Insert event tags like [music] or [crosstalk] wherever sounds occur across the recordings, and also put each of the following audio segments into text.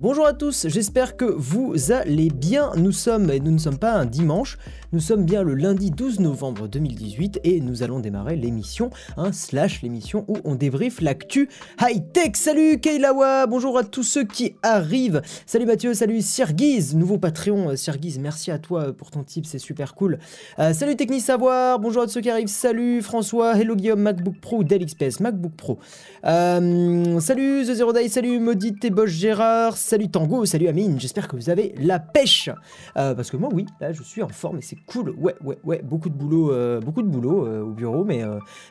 Bonjour à tous, j'espère que vous allez bien. Nous sommes, nous ne sommes pas un dimanche, nous sommes bien le lundi 12 novembre 2018 et nous allons démarrer l'émission, un slash l'émission où on débriefe l'actu high-tech. Salut Keilawa, bonjour à tous ceux qui arrivent. Salut Mathieu, salut Sirgiz, nouveau Patreon. Sirgiz, merci à toi pour ton tip, c'est super cool. Euh, salut Techni Savoir, bonjour à tous ceux qui arrivent. Salut François, hello Guillaume, MacBook Pro, Dell XPS, MacBook Pro. Euh, salut The Zero Day, salut Maudit et Bosch Gérard. Salut Tango, salut Amine, j'espère que vous avez la pêche. Euh, parce que moi, oui, là, je suis en forme et c'est cool. Ouais, ouais, ouais, beaucoup de boulot, euh, beaucoup de boulot euh, au bureau, mais,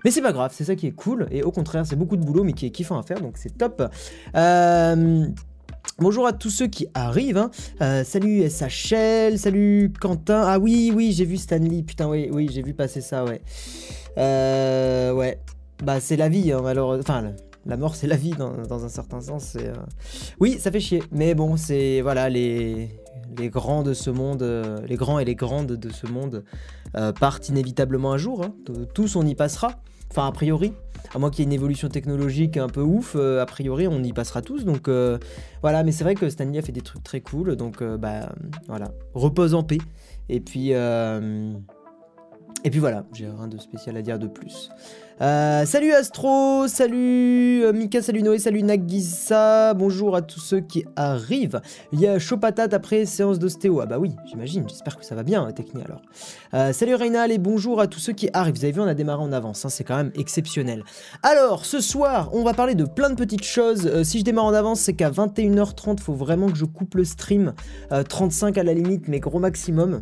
mais c'est pas grave, c'est ça qui est cool. Et au contraire, c'est beaucoup de boulot, mais qui est kiffant à faire, donc c'est top. Bonjour à tous ceux qui arrivent. Hein. salut SHL, salut Quentin. Ah oui, oui, j'ai vu Stanley. Putain, oui, oui, j'ai vu passer ça, ouais. ouais. Bah, c'est la vie, hein, malheureusement. La mort, c'est la vie dans, un certain sens. Euh, oui, ça fait chier. Mais bon, c'est voilà les, grands de ce monde, euh, les grands et les grandes de ce monde euh, partent inévitablement un jour. Hein. Tous, on y passera. Enfin, a priori, à moins qu'il y ait une évolution technologique un peu ouf, a priori, on y passera tous. Donc voilà, mais c'est vrai que Stanley a fait des trucs très cool. Donc bah voilà, repose en paix. Et puis et puis voilà, j'ai rien de spécial à dire de plus. Euh, salut Astro, salut euh, Mika, salut Noé, salut Nagisa, bonjour à tous ceux qui arrivent. Il y a chaud patate après séance d'ostéo. Ah bah oui, j'imagine, j'espère que ça va bien, Techni alors. Euh, salut Reynal et bonjour à tous ceux qui arrivent. Vous avez vu, on a démarré en avance, hein, c'est quand même exceptionnel. Alors, ce soir, on va parler de plein de petites choses. si je démarre en avance, c'est qu'à 21h30, faut vraiment que je coupe le stream. 35 à la limite, mais gros maximum.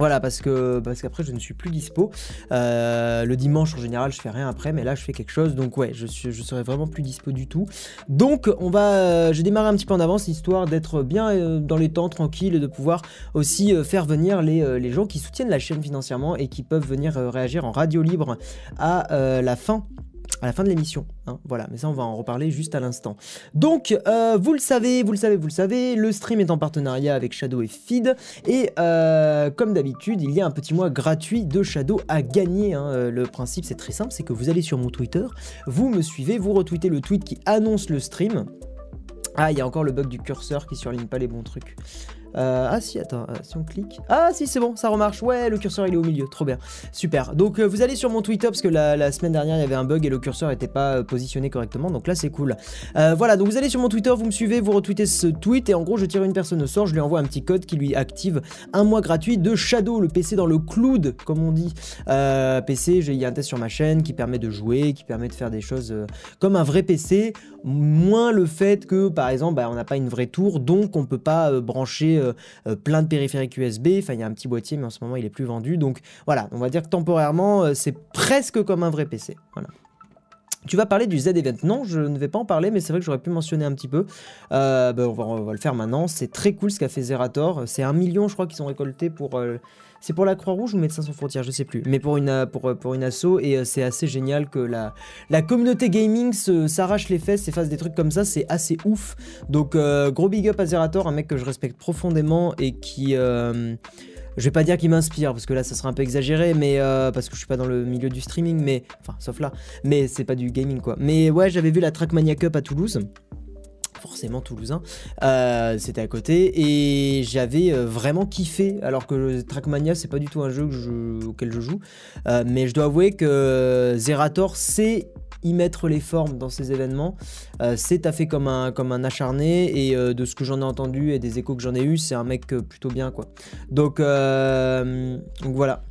Voilà, parce que parce qu'après je ne suis plus dispo. Euh, le dimanche en général je fais rien après, mais là je fais quelque chose, donc ouais, je, je serai vraiment plus dispo du tout. Donc on va, euh, j'ai démarré un petit peu en avance histoire d'être bien euh, dans les temps, tranquille, et de pouvoir aussi faire venir les, gens qui soutiennent la chaîne financièrement et qui peuvent venir réagir en radio libre à la fin à la fin de l'émission. Hein, voilà, mais ça on va en reparler juste à l'instant. Donc, euh, vous le savez, vous le savez, vous le savez, le stream est en partenariat avec Shadow et Feed. Et euh, comme d'habitude, il y a un petit mois gratuit de Shadow à gagner. Hein. Euh, le principe c'est très simple, c'est que vous allez sur mon Twitter, vous me suivez, vous retweetez le tweet qui annonce le stream. Ah, il y a encore le bug du curseur qui surligne pas les bons trucs. Euh, ah si, attends, euh, si on clique... Ah si, c'est bon, ça remarche. Ouais, le curseur il est au milieu, trop bien. Super. Donc euh, vous allez sur mon Twitter parce que la, semaine dernière il y avait un bug et le curseur n'était pas positionné correctement. Donc là c'est cool. voilà, donc vous allez sur mon Twitter, vous me suivez, vous retweetez ce tweet et en gros je tire une personne au sort, je lui envoie un petit code qui lui active un mois gratuit de Shadow, le PC dans le cloud, comme on dit. PC, il y a un test sur ma chaîne qui permet de jouer, qui permet de faire des choses comme un vrai PC, moins le fait que par exemple bah, on n'a pas une vraie tour, donc on peut pas brancher plein de périphériques USB. Enfin, il y a un petit boîtier, mais en ce moment, il est plus vendu. Donc voilà, on va dire que temporairement, euh, c'est presque comme un vrai PC. Voilà. Tu vas parler du Z-Event Non, je ne vais pas en parler, mais c'est vrai que j'aurais pu mentionner un petit peu. Ben, on, va, le faire maintenant. C'est très cool ce qu'a fait Zerator. C'est un million, je crois, qui sont récoltés pour c'est pour la Croix-Rouge ou Médecins sans frontières, je sais plus. Mais pour une, pour, pour une asso, et euh, c'est assez génial que la, communauté gaming s'arrache les fesses et fasse des trucs comme ça, c'est assez ouf. Donc euh, gros big up à Zerator, un mec que je respecte profondément et qui... Euh, je vais pas dire qu'il m'inspire parce que là ça sera un peu exagéré mais parce que je suis pas dans le milieu du streaming mais enfin sauf là mais c'est pas du gaming quoi mais ouais j'avais vu la Trackmania Cup à Toulouse forcément toulousain, euh, c'était à côté. Et j'avais euh, vraiment kiffé alors que Trackmania c'est pas du tout un jeu auquel je joue. Euh, mais je dois avouer que Zerator sait y mettre les formes dans ces événements c'est à fait comme un, comme un acharné. Et de ce que j'en ai entendu et des échos que j'en ai eu c'est un mec plutôt bien quoi. Donc, donc voilà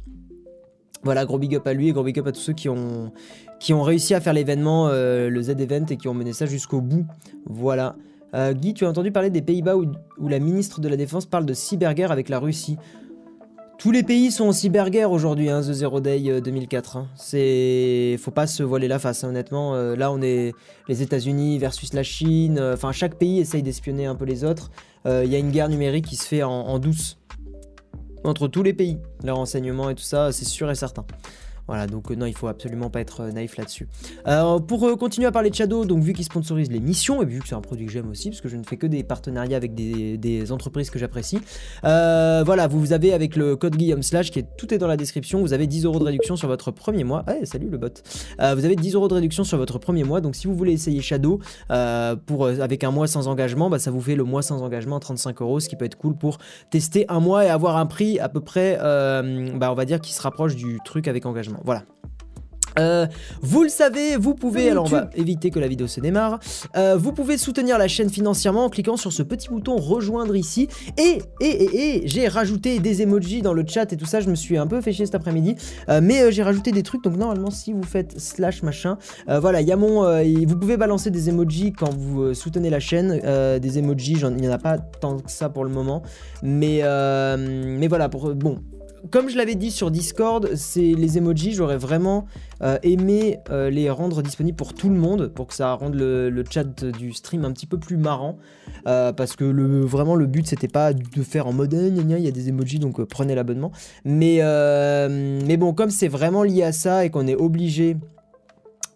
voilà, gros big up à lui et gros big up à tous ceux qui ont, réussi à faire l'événement, euh, le Z-Event, et qui ont mené ça jusqu'au bout. Voilà. Euh, Guy, tu as entendu parler des Pays-Bas où, la ministre de la Défense parle de cyberguerre avec la Russie. Tous les pays sont en cyberguerre aujourd'hui, hein, The Zero Day 2004. Euh, hein. C'est, faut pas se voiler la face, hein, honnêtement. là, on est les États-Unis versus la Chine. Enfin, chaque pays essaye d'espionner un peu les autres. Il y a une guerre numérique qui se fait en douce entre tous les pays. Les renseignements et tout ça, c'est sûr et certain. Voilà, donc non, il faut absolument pas être naïf là-dessus. pour continuer à parler de Shadow, donc vu qu'ils sponsorisent l'émission, et vu que c'est un produit que j'aime aussi, parce que je ne fais que des partenariats avec des, entreprises que j'apprécie, voilà, vous avez avec le code Guillaume Slash, qui est tout est dans la description, vous avez 10 euros de réduction sur votre premier mois. Eh, salut le bot. vous avez 10 euros de réduction sur votre premier mois, donc si vous voulez essayer Shadow avec un mois sans engagement, bah, ça vous fait le mois sans engagement 35 euros, ce qui peut être cool pour tester un mois et avoir un prix à peu près, bah, on va dire, qui se rapproche du truc avec engagement. Voilà. Euh, vous le savez, vous pouvez, alors on va éviter que la vidéo se démarre, euh, vous pouvez soutenir la chaîne financièrement en cliquant sur ce petit bouton rejoindre ici, et, et, et, et j'ai rajouté des emojis dans le chat et tout ça, je me suis un peu fait chier cet après-midi, euh, mais j'ai rajouté des trucs, donc normalement si vous faites slash machin, voilà, il y a mon, vous pouvez balancer des emojis quand vous soutenez la chaîne, des emojis, il n'y en a pas tant que ça pour le moment, mais, mais voilà, pour, bon, comme je l'avais dit sur Discord, c'est les emojis, j'aurais vraiment euh, aimé euh, les rendre disponibles pour tout le monde, pour que ça rende le, chat du stream un petit peu plus marrant. Euh, parce que vraiment le but c'était pas de faire en mode eh, il y a des emojis donc prenez l'abonnement. Mais bon, comme c'est vraiment lié à ça et qu'on est obligé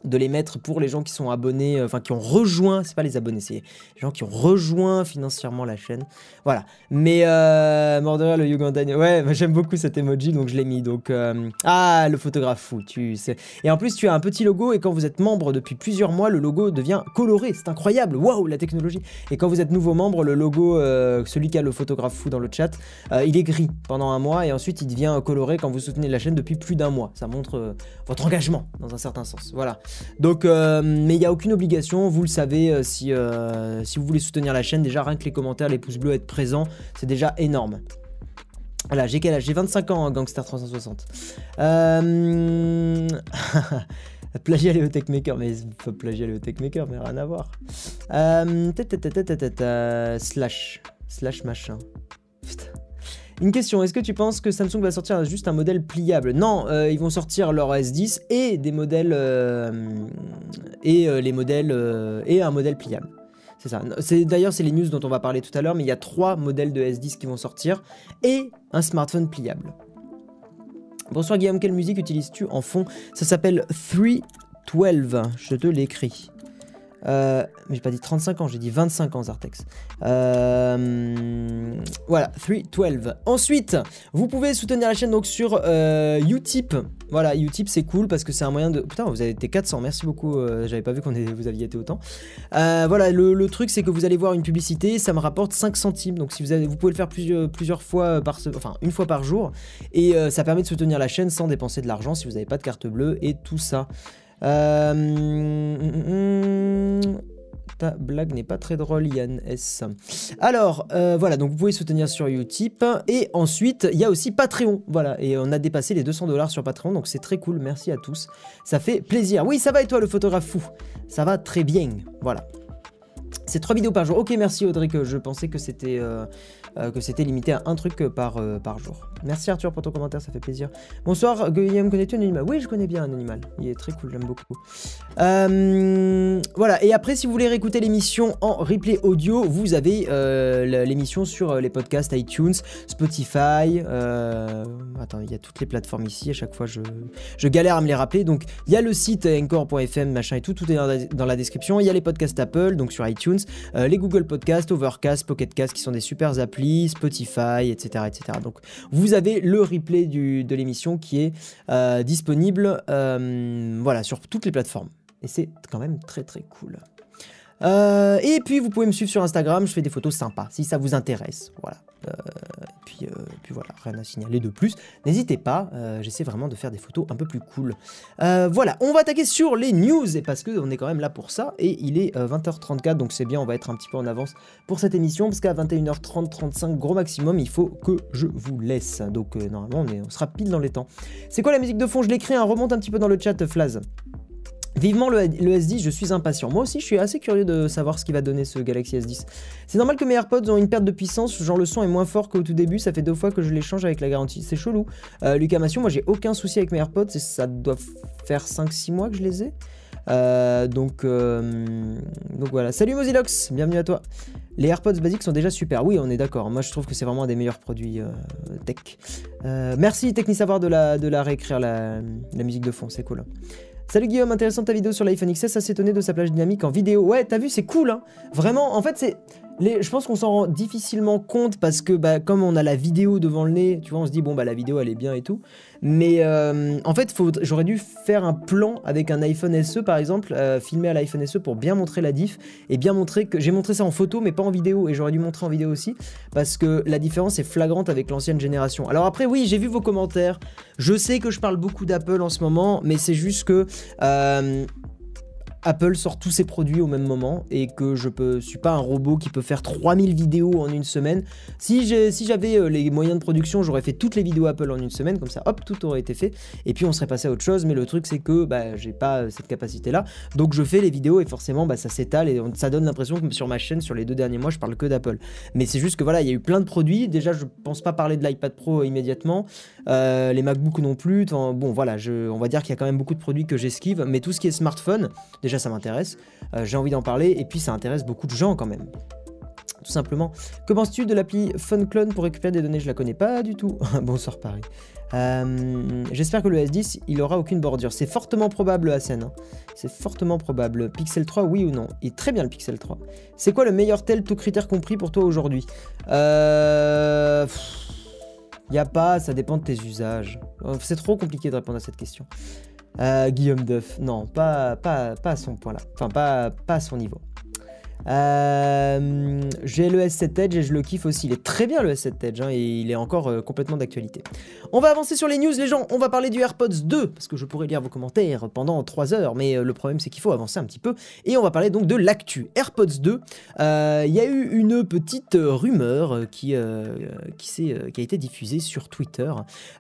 de les mettre pour les gens qui sont abonnés, euh, enfin qui ont rejoint, c'est pas les abonnés, c'est les gens qui ont rejoint financièrement la chaîne. Voilà. Mais euh, le Ugandan, ouais, j'aime beaucoup cet emoji donc je l'ai mis. Donc euh, ah le photographe fou, tu sais. Et en plus tu as un petit logo et quand vous êtes membre depuis plusieurs mois, le logo devient coloré. C'est incroyable. Waouh la technologie. Et quand vous êtes nouveau membre, le logo, euh, celui qui a le photographe fou dans le chat, il est gris pendant un mois et ensuite il devient coloré quand vous soutenez la chaîne depuis plus d'un mois. Ça montre votre engagement dans un certain sens. Voilà. Donc, euh, mais il n'y a aucune obligation, vous le savez, euh, si, euh, si vous voulez soutenir la chaîne, déjà rien que les commentaires, les pouces bleus, être présents, c'est déjà énorme. Voilà, j'ai quel âge? J'ai 25 ans, hein, Gangster 360. Euh... [laughs] plagier Léo Techmaker, mais faut plagier Léo Techmaker, mais rien à voir. slash, slash machin. Putain. Une question, est-ce que tu penses que Samsung va sortir juste un modèle pliable? Non, euh, ils vont sortir leur S10 et des modèles euh, et euh, les modèles et un modèle pliable. C'est d'ailleurs c'est les news dont on va parler tout à l'heure, mais il y a trois modèles de S10 qui vont sortir et un smartphone pliable. Bonsoir Guillaume, quelle musique utilises-tu en fond? Ça s'appelle 312, je te l'écris. Euh, mais j'ai pas dit 35 ans, j'ai dit 25 ans Zartex. Euh, voilà, 312. Ensuite, vous pouvez soutenir la chaîne donc sur euh, Utip. Voilà, Utip c'est cool parce que c'est un moyen de... Putain, vous avez été 400, merci beaucoup, euh, j'avais pas vu qu'on vous aviez été autant. voilà, le, truc c'est que vous allez voir une publicité, ça me rapporte 5 centimes. Donc si vous, vous pouvez le faire plusieurs, plusieurs fois par... Enfin, une fois par jour. Et ça permet de soutenir la chaîne sans dépenser de l'argent si vous n'avez pas de carte bleue et tout ça. Euh, ta blague n'est pas très drôle, Yann S. Alors, euh, voilà, donc vous pouvez soutenir sur Utip. Et ensuite, il y a aussi Patreon. Voilà, et on a dépassé les 200 dollars sur Patreon, donc c'est très cool. Merci à tous. Ça fait plaisir. Oui, ça va et toi, le photographe fou? Ça va très bien. Voilà. C'est 3 vidéos par jour. Ok, merci Audrey, je pensais que c'était euh, euh, que c'était limité à un truc par, euh, par jour. Merci Arthur pour ton commentaire, ça fait plaisir. Bonsoir, Guillaume, connais-tu un animal? Oui, je connais bien un animal. Il est très cool, j'aime beaucoup. Euh, voilà, et après, si vous voulez réécouter l'émission en replay audio, vous avez l'émission sur les podcasts iTunes, Spotify. attends, il y a toutes les plateformes ici. À chaque fois, je, je galère à me les rappeler. Donc, il y a le site encore.fm, machin et tout. Tout est dans la, dans la description. Il y a les podcasts Apple, donc sur iTunes, les Google Podcasts, Overcast, Pocketcast, qui sont des super applis Spotify, etc. etc. Donc vous avez le replay de l'émission qui est euh, disponible euh, voilà, sur toutes les plateformes. Et c'est quand même très très cool. Euh, et puis vous pouvez me suivre sur Instagram, je fais des photos sympas si ça vous intéresse. Voilà. Euh, puis, euh, puis voilà, rien à signaler de plus. N'hésitez pas, j'essaie vraiment de faire des photos un peu plus cool. voilà, on va attaquer sur les news, et parce qu'on est quand même là pour ça, et il est 20h34, donc c'est bien, on va être un petit peu en avance pour cette émission, parce qu'à 21h30, 35, gros maximum, il faut que je vous laisse. Donc normalement, on, on sera pile dans les temps. C'est quoi la musique de fond? Je l'écris, hein, remonte un petit peu dans le chat, Flaz. Vivement le, S10, je suis impatient. Moi aussi, je suis assez curieux de savoir ce qui va donner ce Galaxy S10. C'est normal que mes AirPods ont une perte de puissance, genre le son est moins fort qu'au tout début, ça fait deux fois que je les change avec la garantie. C'est chelou. Euh, Lucas Massion, moi j'ai aucun souci avec mes AirPods, ça doit faire 5-6 mois que je les ai. donc, donc voilà. Salut Mozilox, bienvenue à toi. Les AirPods basiques sont déjà super. Oui, on est d'accord. Moi, je trouve que c'est vraiment un des meilleurs produits tech. merci Technisavoir de la, de la réécrire la musique de fond, c'est cool. Salut Guillaume, intéressante ta vidéo sur l'iPhone XS, assez étonné de sa plage dynamique en vidéo. Ouais, t'as vu, c'est cool, hein Vraiment, en fait, c'est je pense qu'on s'en rend difficilement compte parce que bah, comme on a la vidéo devant le nez, tu vois, on se dit bon bah la vidéo elle est bien et tout. Mais euh, en fait, j'aurais dû faire un plan avec un iPhone SE par exemple, euh, filmer à l'iPhone SE pour bien montrer la diff et bien montrer que j'ai montré ça en photo mais pas en vidéo et j'aurais dû montrer en vidéo aussi parce que la différence est flagrante avec l'ancienne génération. Alors après oui, j'ai vu vos commentaires. Je sais que je parle beaucoup d'Apple en ce moment, mais c'est juste que euh, Apple sort tous ses produits au même moment et que je ne suis pas un robot qui peut faire 3000 vidéos en une semaine. Si j'avais euh, les moyens de production, j'aurais fait toutes les vidéos Apple en une semaine, comme ça, hop, tout aurait été fait. Et puis on serait passé à autre chose. Mais le truc, c'est que bah, j'ai pas euh, cette capacité-là. Donc je fais les vidéos et forcément, bah, ça s'étale et ça donne l'impression que sur ma chaîne, sur les deux derniers mois, je parle que d'Apple. Mais c'est juste que voilà, il y a eu plein de produits. Déjà, je pense pas parler de l'iPad Pro immédiatement. Euh, les MacBooks non plus. bon, voilà, on va dire qu'il y a quand même beaucoup de produits que j'esquive. Mais tout ce qui est smartphone, ça m'intéresse. Euh, j'ai envie d'en parler et puis ça intéresse beaucoup de gens quand même. Tout simplement. Que penses-tu de l'appli FunClone pour récupérer des données? Je la connais pas du tout. [laughs] Bonsoir Paris. Euh, j'espère que le S10 il aura aucune bordure. C'est fortement probable scène. Hein. C'est fortement probable. Pixel 3, oui ou non? Est très bien le Pixel 3. C'est quoi le meilleur tel, tout critère compris pour toi aujourd'hui? Euh. A pas, ça dépend de tes usages. C'est trop compliqué de répondre à cette question. Euh, Guillaume Duff, non, pas, pas, pas à son point là. Enfin, pas, pas à son niveau. Euh, j'ai le S7 Edge et je le kiffe aussi. Il est très bien le S7 Edge hein, et il est encore euh, complètement d'actualité. On va avancer sur les news, les gens. On va parler du AirPods 2 parce que je pourrais lire vos commentaires pendant 3 heures, mais euh, le problème c'est qu'il faut avancer un petit peu. Et on va parler donc de l'actu. AirPods 2, il y a eu une petite rumeur qui, a été diffusée sur Twitter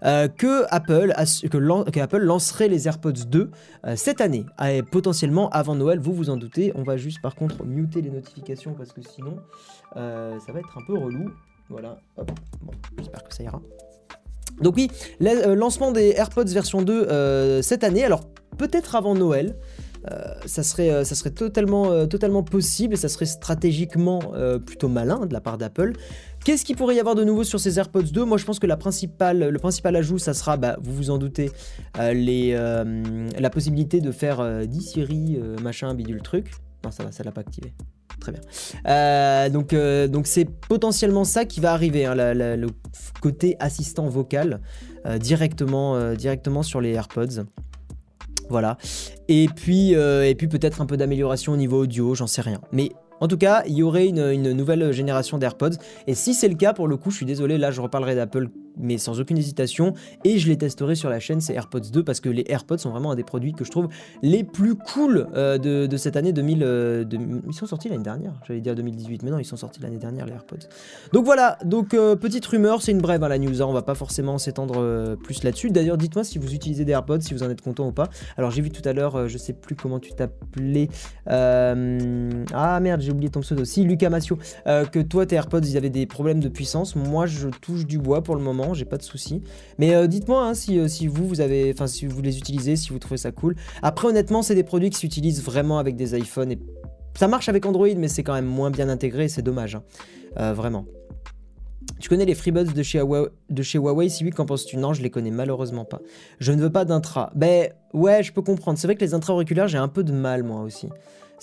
que, Apple que, Apple lancerait les AirPods 2 cette année, potentiellement avant Noël. Vous vous en doutez. On va juste par contre muter les notifications parce que sinon euh, ça va être un peu relou. Voilà, hop, bon, j'espère que ça ira. Donc oui, euh, lancement des AirPods version 2 euh, cette année, alors peut-être avant Noël. ça, serait, ça serait totalement, totalement possible et ça serait stratégiquement plutôt malin de la part d'Apple. Qu'est-ce qu'il pourrait y avoir de nouveau sur ces AirPods 2 Moi je pense que la principale, le principal ajout, ça sera, bah, vous vous en doutez, les, la possibilité de faire 10 Siri, machin, bidule truc. Non, ça va, ça l'a pas activé. Très bien. Euh, donc, euh, donc c'est potentiellement ça qui va arriver, hein, le côté assistant vocal euh, directement, directement sur les AirPods. Voilà. Et puis, et puis peut-être un peu d'amélioration au niveau audio, j'en sais rien. Mais en tout cas, il y aurait une, une nouvelle génération d'AirPods. Et si c'est le cas, pour le coup, je suis désolé, là je reparlerai d'Apple mais sans aucune hésitation. Et je les testerai sur la chaîne, c'est AirPods 2, parce que les AirPods sont vraiment un des produits que je trouve les plus cool euh, de, cette année 2000. Euh, ils sont sortis l'année dernière, j'allais dire 2018, mais non, ils sont sortis l'année dernière, les AirPods. Donc voilà, donc euh, petite rumeur, c'est une brève à la news, hein, on va pas forcément s'étendre plus là-dessus. D'ailleurs, dites-moi si vous utilisez des AirPods, si vous en êtes content ou pas. Alors j'ai vu tout à l'heure, je sais plus comment tu t'appelais. ah merde, j'ai oublié ton pseudo. Si, Lucas Massio, que toi, tes AirPods, ils avaient des problèmes de puissance. Moi, je touche du bois pour le moment j'ai pas de soucis. Mais euh, dites-moi hein, si, euh, si, vous, vous avez, enfin si vous les utilisez, si vous trouvez ça cool. Après, honnêtement, c'est des produits qui s'utilisent vraiment avec des iPhones et ça marche avec Android, mais c'est quand même moins bien intégré, c'est dommage, hein. euh, vraiment. Tu connais les FreeBuds de chez Huawei, de chez Huawei Si oui, qu'en penses-tu? Non, je les connais malheureusement pas. Je ne veux pas d'intra. Ben ouais, je peux comprendre. C'est vrai que les intra-auriculaires, j'ai un peu de mal moi aussi.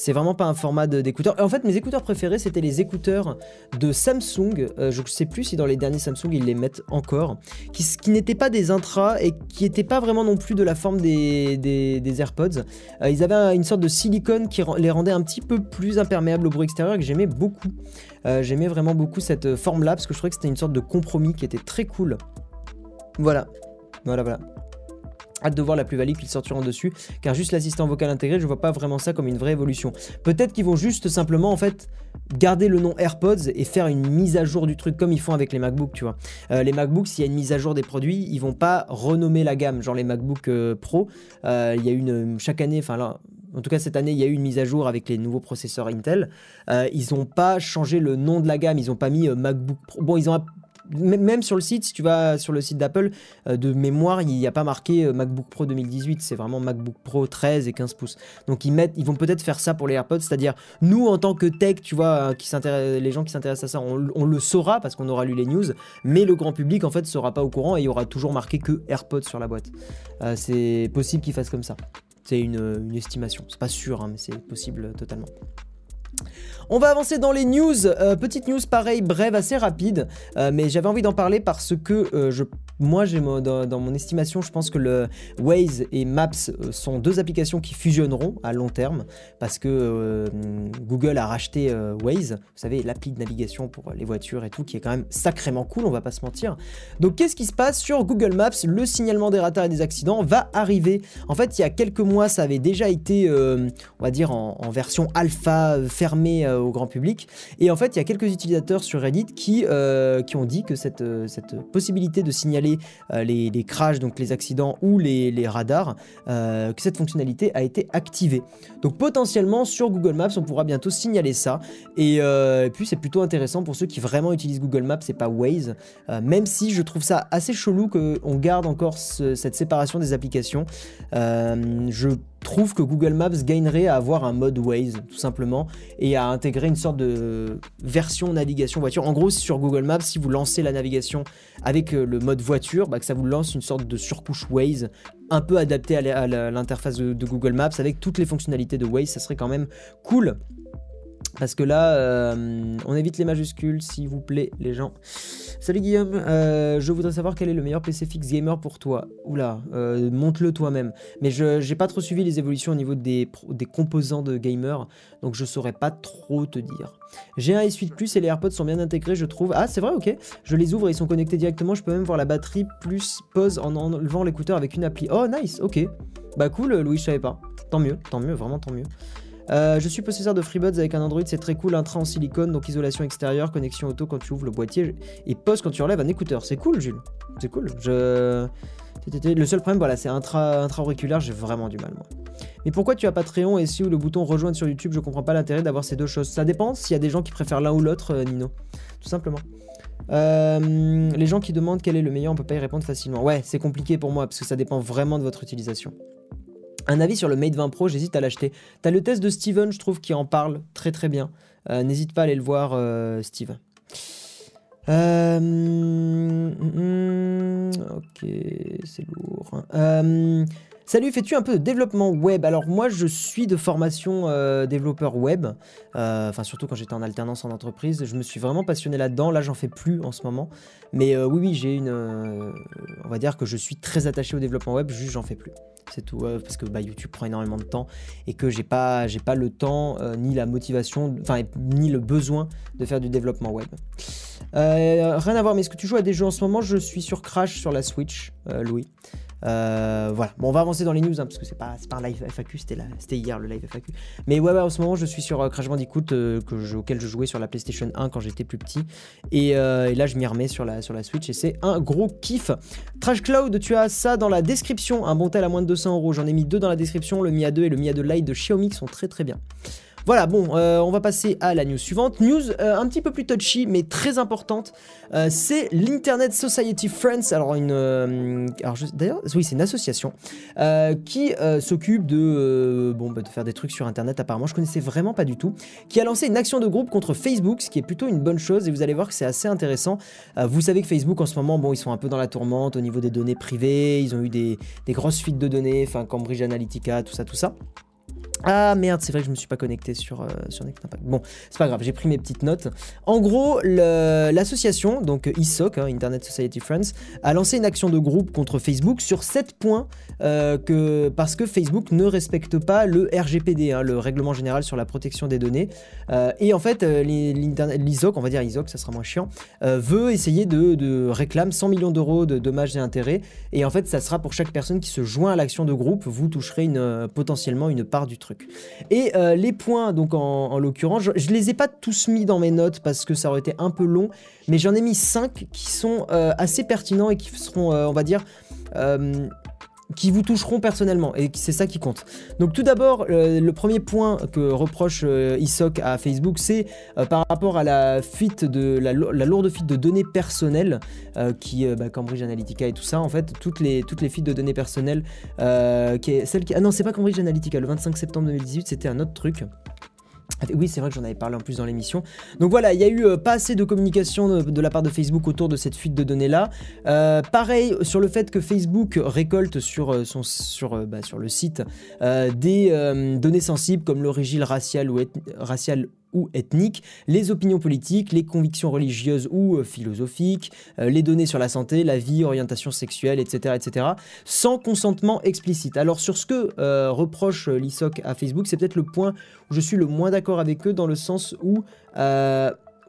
C'est vraiment pas un format d'écouteur. En fait, mes écouteurs préférés, c'était les écouteurs de Samsung. Euh, je ne sais plus si dans les derniers Samsung, ils les mettent encore. Qui, n'étaient pas des intras et qui n'étaient pas vraiment non plus de la forme des, des, AirPods. Euh, ils avaient une sorte de silicone qui les rendait un petit peu plus imperméables au bruit extérieur et que j'aimais beaucoup. Euh, j'aimais vraiment beaucoup cette forme-là parce que je trouvais que c'était une sorte de compromis qui était très cool. Voilà. Voilà, voilà. Hâte de voir la plus-value qu'ils sortiront dessus, car juste l'assistant vocal intégré, je vois pas vraiment ça comme une vraie évolution. Peut-être qu'ils vont juste simplement en fait garder le nom AirPods et faire une mise à jour du truc comme ils font avec les MacBooks, tu vois. Euh, les MacBooks, s'il y a une mise à jour des produits, ils vont pas renommer la gamme, genre les MacBooks euh, Pro. Euh, il y a une chaque année, enfin là, en tout cas, cette année, il y a eu une mise à jour avec les nouveaux processeurs Intel. ils n'ont pas changé le nom de la gamme. Ils n'ont pas mis MacBook Pro. Bon, ils ont même sur le site, si tu vas sur le site d'Apple, de mémoire, il n'y a pas marqué MacBook Pro 2018, c'est vraiment MacBook Pro 13 et 15 pouces. Donc ils mettent, vont peut-être faire ça pour les AirPods, c'est-à-dire nous en tant que tech, tu vois, qui les gens qui s'intéressent à ça, on, le saura parce qu'on aura lu les news, mais le grand public en fait sera pas au courant et il y aura toujours marqué que AirPods sur la boîte. c'est possible qu'ils fassent comme ça. C'est une, une, estimation, c'est pas sûr, hein, mais c'est possible totalement. On va avancer dans les news. Euh, petite news pareil, brève, assez rapide. Euh, mais j'avais envie d'en parler parce que euh, moi, dans, mon estimation, je pense que le Waze et Maps sont deux applications qui fusionneront à long terme parce que Google a racheté Waze. Vous savez, l'appli de navigation pour les voitures et tout, qui est quand même sacrément cool, on va pas se mentir. Donc, qu'est-ce qui se passe sur Google Maps? Le signalement des radars et des accidents va arriver. En fait, il y a quelques mois, ça avait déjà été, on va dire, en, en version alpha fermée au grand public. Et en fait, il y a quelques utilisateurs sur Reddit qui, euh, qui ont dit que cette, euh, cette possibilité de signaler euh, les, les, crashs, donc les accidents ou les, les radars, que cette fonctionnalité a été activée. Donc potentiellement sur Google Maps, on pourra bientôt signaler ça. Et, puis c'est plutôt intéressant pour ceux qui vraiment utilisent Google Maps et pas Waze, même si je trouve ça assez chelou qu'on garde encore cette séparation des applications. je trouve que Google Maps gagnerait à avoir un mode Waze, tout simplement, et à intégrer une sorte de version navigation voiture. En gros, sur Google Maps, si vous lancez la navigation avec euh, le mode voiture, bah, que ça vous lance une sorte de surcouche Waze un peu adaptée à l'interface de, Google Maps avec toutes les fonctionnalités de Waze, ça serait quand même cool. Parce que là, euh, on évite les majuscules, s'il vous plaît, les gens. Salut Guillaume, euh, je voudrais savoir quel est le meilleur PC fixe gamer pour toi. Oula, euh, monte-le toi-même. Mais je n'ai pas trop suivi les évolutions au niveau des, composants de gamer, donc je saurais pas trop te dire. J'ai un S8 Plus et les AirPods sont bien intégrés, je trouve. Ah, c'est vrai, ok. Je les ouvre et ils sont connectés directement. Je peux même voir la batterie plus pause en enlevant l'écouteur avec une appli. Oh, nice, ok. Bah cool, Louis, je savais pas. Tant mieux, tant mieux, vraiment tant mieux. Euh, je suis possesseur de FreeBuds avec un Android, c'est très cool, un train en silicone, donc isolation extérieure, connexion auto quand tu ouvres le boîtier et pause quand tu relèves un écouteur. C'est cool, Jules. C'est cool. Je... Le seul problème, voilà, c'est intra-auriculaire, j'ai vraiment du mal, moi. Mais pourquoi tu as Patreon et si ou le bouton rejoindre sur YouTube Je comprends pas l'intérêt d'avoir ces deux choses. Ça dépend s'il y a des gens qui préfèrent l'un ou l'autre, euh, Nino. Tout simplement. Euh, les gens qui demandent quel est le meilleur, on peut pas y répondre facilement. Ouais, c'est compliqué pour moi parce que ça dépend vraiment de votre utilisation. Un avis sur le Mate 20 Pro, j'hésite à l'acheter. T'as le test de Steven, je trouve, qui en parle très très bien. Euh, n'hésite pas à aller le voir, euh, Steve. Euh, mm, mm, ok, c'est lourd. Salut, fais-tu un peu de développement web? Alors moi, je suis de formation développeur web, enfin surtout quand j'étais en alternance en entreprise. Je me suis vraiment passionné là-dedans. Là, j'en fais plus en ce moment. Mais oui, oui, j'ai une... on va dire que je suis très attaché au développement web, juste j'en fais plus c'est tout, parce que bah, YouTube prend énormément de temps et que j'ai pas, pas le temps euh, ni la motivation, ni le besoin de faire du développement web. Euh, rien à voir, mais est-ce que tu joues à des jeux en ce moment? Je suis sur Crash sur la Switch, euh, Louis. Euh, voilà, bon, on va avancer dans les news hein, parce que c'est pas, pas un live FAQ, c'était hier le live FAQ. Mais ouais, ouais, en ce moment, je suis sur euh, Crash Bandicoot euh, que auquel je jouais sur la PlayStation 1 quand j'étais plus petit. Et, là, je m'y remets sur la, sur la Switch et c'est un gros kiff. Trash Cloud, tu as ça dans la description. Un bon tel à moins de 200 euros. J'en ai mis deux dans la description, le Mi A2 et le Mi A2 Lite de Xiaomi qui sont très très bien. Voilà, bon, euh, on va passer à la news suivante. News euh, un petit peu plus touchy, mais très importante. Euh, c'est l'Internet Society Friends. Alors, une. d'ailleurs, oui, c'est une association qui s'occupe de, bon, bah, de faire des trucs sur Internet, apparemment. Je connaissais vraiment pas du tout. Qui a lancé une action de groupe contre Facebook, ce qui est plutôt une bonne chose. Et vous allez voir que c'est assez intéressant. vous savez que Facebook, en ce moment, bon, ils sont un peu dans la tourmente au niveau des données privées. Ils ont eu des, des grosses fuites de données, enfin, Cambridge Analytica, tout ça, tout ça. Ah merde, c'est vrai que je me suis pas connecté sur, euh, sur Next. Bon, c'est pas grave, j'ai pris mes petites notes. En gros, l'association, donc ISOC, hein, Internet Society Friends, a lancé une action de groupe contre Facebook sur 7 points euh, que, parce que Facebook ne respecte pas le RGPD, hein, le Règlement Général sur la Protection des Données. Euh, et en fait, l'ISOC, on va dire ISOC, ça sera moins chiant, veut essayer de, de réclame 100 millions d'euros de dommages et intérêts. Et en fait, ça sera pour chaque personne qui se joint à l'action de groupe, vous toucherez potentiellement une part du truc. Et euh, les points, donc en, l'occurrence, je, ne les ai pas tous mis dans mes notes parce que ça aurait été un peu long, mais j'en ai mis 5 qui sont euh, assez pertinents et qui seront, euh, on va dire, qui vous toucheront personnellement et c'est ça qui compte. Donc tout d'abord, euh, le premier point que reproche euh, ISOC à Facebook, c'est euh, par rapport à la fuite de la, lourde fuite de données personnelles qui bah, Cambridge Analytica et tout ça. En fait, toutes les toutes les fuites de données personnelles, qui celle qui ah non c'est pas Cambridge Analytica. Le 25 septembre 2018, c'était un autre truc. Oui, c'est vrai que j'en avais parlé en plus dans l'émission. Donc voilà, il y a eu euh, pas assez de communication de, la part de Facebook autour de cette fuite de données-là. Euh, pareil sur le fait que Facebook récolte sur, euh, son, sur, bah, sur le site des données sensibles comme l'origine raciale ou, raciale ou ethniques, les opinions politiques, les convictions religieuses ou euh, philosophiques, euh, les données sur la santé, la vie, orientation sexuelle, etc., etc., sans consentement explicite. Alors sur ce que euh, reproche l'ISOC à Facebook, c'est peut-être le point où je suis le moins d'accord avec eux dans le sens où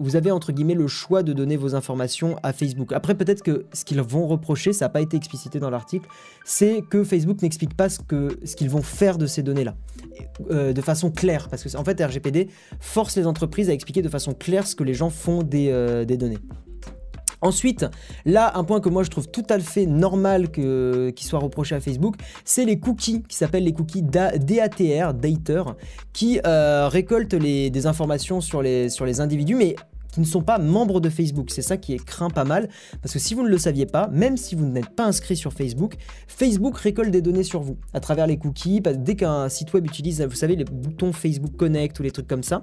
vous avez entre guillemets le choix de donner vos informations à Facebook. Après, peut-être que ce qu'ils vont reprocher, ça n'a pas été explicité dans l'article, c'est que Facebook n'explique pas ce qu'ils ce vont faire de ces données-là, euh, de façon claire. Parce que en fait, RGPD force les entreprises à expliquer de façon claire ce que les gens font des, euh, des données. Ensuite, là, un point que moi je trouve tout à fait normal qu'il soit reproché à Facebook, c'est les cookies qui s'appellent les cookies DATR, Dater, qui euh, récoltent des informations sur les, sur les individus, mais qui ne sont pas membres de Facebook. C'est ça qui est craint pas mal, parce que si vous ne le saviez pas, même si vous n'êtes pas inscrit sur Facebook, Facebook récolte des données sur vous à travers les cookies. Dès qu'un site web utilise, vous savez, les boutons Facebook Connect ou les trucs comme ça,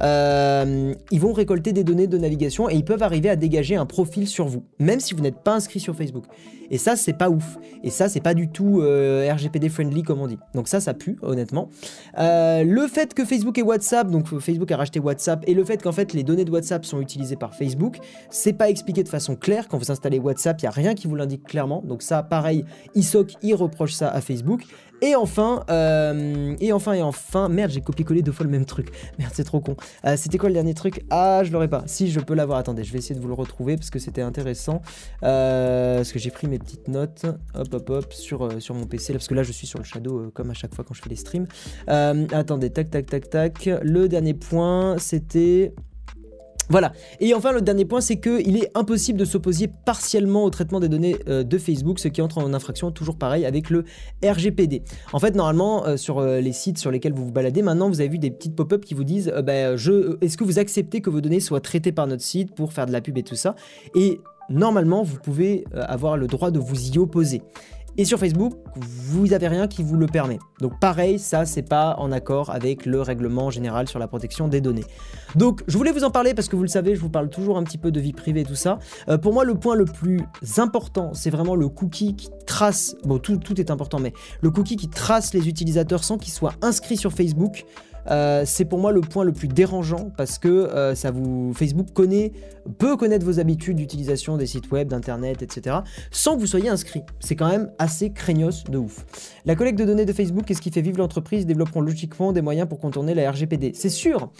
euh, ils vont récolter des données de navigation et ils peuvent arriver à dégager un profil sur vous, même si vous n'êtes pas inscrit sur Facebook. Et ça, c'est pas ouf. Et ça, c'est pas du tout euh, RGPD friendly comme on dit. Donc ça, ça pue, honnêtement. Euh, le fait que Facebook et WhatsApp, donc Facebook a racheté WhatsApp, et le fait qu'en fait les données de WhatsApp sont utilisées par Facebook, c'est pas expliqué de façon claire. Quand vous installez WhatsApp, il y a rien qui vous l'indique clairement. Donc ça, pareil, ISOC, il reproche ça à Facebook. Et enfin, euh, et enfin, et enfin, merde, j'ai copié-collé deux fois le même truc. [laughs] Merde, c'est trop con. Euh, c'était quoi le dernier truc? Ah, je l'aurais pas. Si, je peux l'avoir. Attendez, je vais essayer de vous le retrouver parce que c'était intéressant. Euh, parce que j'ai pris mes petites notes, hop, hop, hop, sur, sur mon PC. Là, parce que là, je suis sur le Shadow comme à chaque fois quand je fais les streams. attendez, tac, tac, tac, tac. Le dernier point, c'était. Voilà. Et enfin, le dernier point, c'est qu'il est impossible de s'opposer partiellement au traitement des données euh, de Facebook, ce qui entre en infraction toujours pareil avec le RGPD. En fait, normalement, euh, sur euh, les sites sur lesquels vous vous baladez, maintenant, vous avez vu des petites pop-up qui vous disent bah, est-ce que vous acceptez que vos données soient traitées par notre site pour faire de la pub et tout ça? Et normalement, vous pouvez avoir le droit de vous y opposer. Et sur Facebook, vous n'avez rien qui vous le permet. Donc pareil, ça c'est pas en accord avec le règlement général sur la protection des données. Donc je voulais vous en parler parce que vous le savez, je vous parle toujours un petit peu de vie privée tout ça. Euh, pour moi, le point le plus important, c'est vraiment le cookie qui trace, bon tout est important, mais le cookie qui trace les utilisateurs sans qu'ils soient inscrits sur Facebook. Euh, c'est pour moi le point le plus dérangeant parce que euh, ça vous Facebook connaît, peut connaître vos habitudes d'utilisation des sites web, d'internet, etc. sans que vous soyez inscrit. C'est quand même assez craignos de ouf. La collecte de données de Facebook, qu'est-ce qui fait vivre l'entreprise? Développeront logiquement des moyens pour contourner la RGPD. C'est sûr,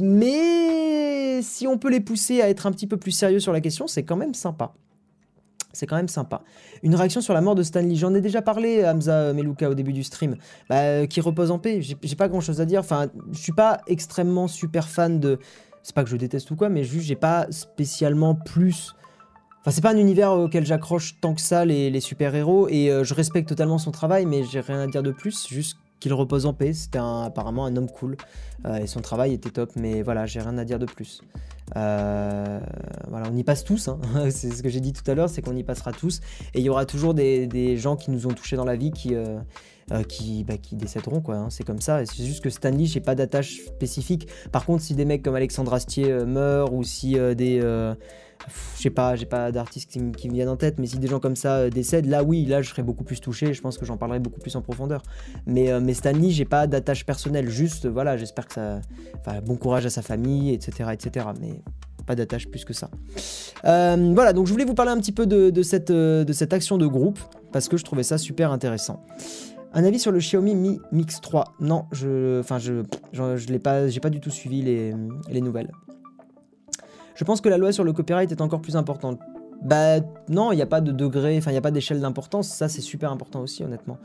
mais si on peut les pousser à être un petit peu plus sérieux sur la question, c'est quand même sympa. C'est quand même sympa. Une réaction sur la mort de Stanley. J'en ai déjà parlé, Hamza Melouka, au début du stream. Bah, euh, qui repose en paix. J'ai pas grand chose à dire. Enfin, je suis pas extrêmement super fan de. C'est pas que je déteste ou quoi, mais juste, j'ai pas spécialement plus. Enfin, c'est pas un univers auquel j'accroche tant que ça, les, les super-héros. Et euh, je respecte totalement son travail, mais j'ai rien à dire de plus. Juste qu'il repose en paix. C'était apparemment un homme cool. Euh, et son travail était top. Mais voilà, j'ai rien à dire de plus. Euh, voilà, on y passe tous, hein. [laughs] c'est ce que j'ai dit tout à l'heure, c'est qu'on y passera tous, et il y aura toujours des, gens qui nous ont touchés dans la vie qui, euh, qui, bah, qui décéderont. Hein. c'est comme ça. C'est juste que Stanley, j'ai pas d'attache spécifique. Par contre, si des mecs comme Alexandre Astier meurent ou si des je sais pas, j'ai pas d'artistes qui, me viennent en tête, mais si des gens comme ça décèdent, là oui, là je serais beaucoup plus touché, je pense que j'en parlerai beaucoup plus en profondeur. Mais, mais Stanley, j'ai pas d'attache personnelle, juste voilà, j'espère que ça. Bon courage à sa famille, etc. etc. Mais pas d'attache plus que ça. Euh, voilà, donc je voulais vous parler un petit peu de, cette, de cette action de groupe, parce que je trouvais ça super intéressant. Un avis sur le Xiaomi Mi Mix 3 Non, je, enfin je, je, l'ai pas, j'ai pas du tout suivi les nouvelles. Je pense que la loi sur le copyright est encore plus importante. Bah non, il n'y a pas de degré, enfin il n'y a pas d'échelle d'importance, ça c'est super important aussi honnêtement.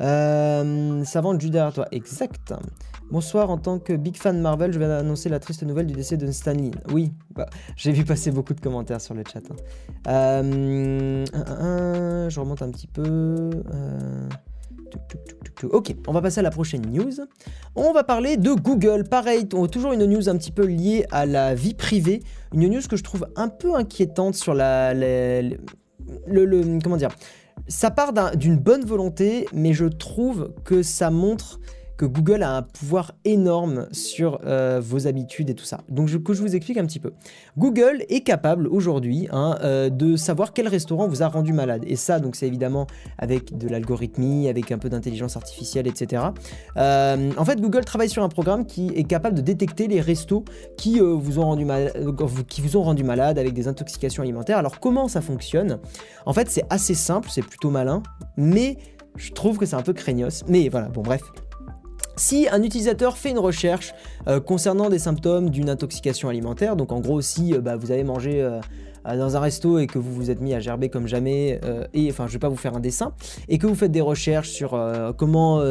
Euh, Savante juste derrière toi, exact. Bonsoir, en tant que big fan Marvel, je vais annoncer la triste nouvelle du décès de Stan Lee. Oui, bah, j'ai vu passer beaucoup de commentaires sur le chat. hein. Euh, un, je remonte un petit peu. euh, Ok, on va passer à la prochaine news. On va parler de Google. Pareil, toujours une news un petit peu liée à la vie privée. Une news que je trouve un peu inquiétante sur la, le, comment dire. Ça part d'un- d'une bonne volonté, mais je trouve que ça montre que Google a un pouvoir énorme sur euh, vos habitudes et tout ça. Donc je, que je vous explique un petit peu. Google est capable aujourd'hui hein, euh, de savoir quel restaurant vous a rendu malade. Et ça, donc c'est évidemment avec de l'algorithmie, avec un peu d'intelligence artificielle, etc. Euh, en fait, Google travaille sur un programme qui est capable de détecter les restos qui, vous, ont rendu qui vous ont rendu malade avec des intoxications alimentaires. Alors comment ça fonctionne? En fait, c'est assez simple, c'est plutôt malin, mais je trouve que c'est un peu craignos. Mais voilà, bon bref. Si un utilisateur fait une recherche euh, concernant des symptômes d'une intoxication alimentaire, donc en gros si euh, bah, vous avez mangé euh, dans un resto et que vous vous êtes mis à gerber comme jamais, et enfin je vais pas vous faire un dessin, et que vous faites des recherches sur comment,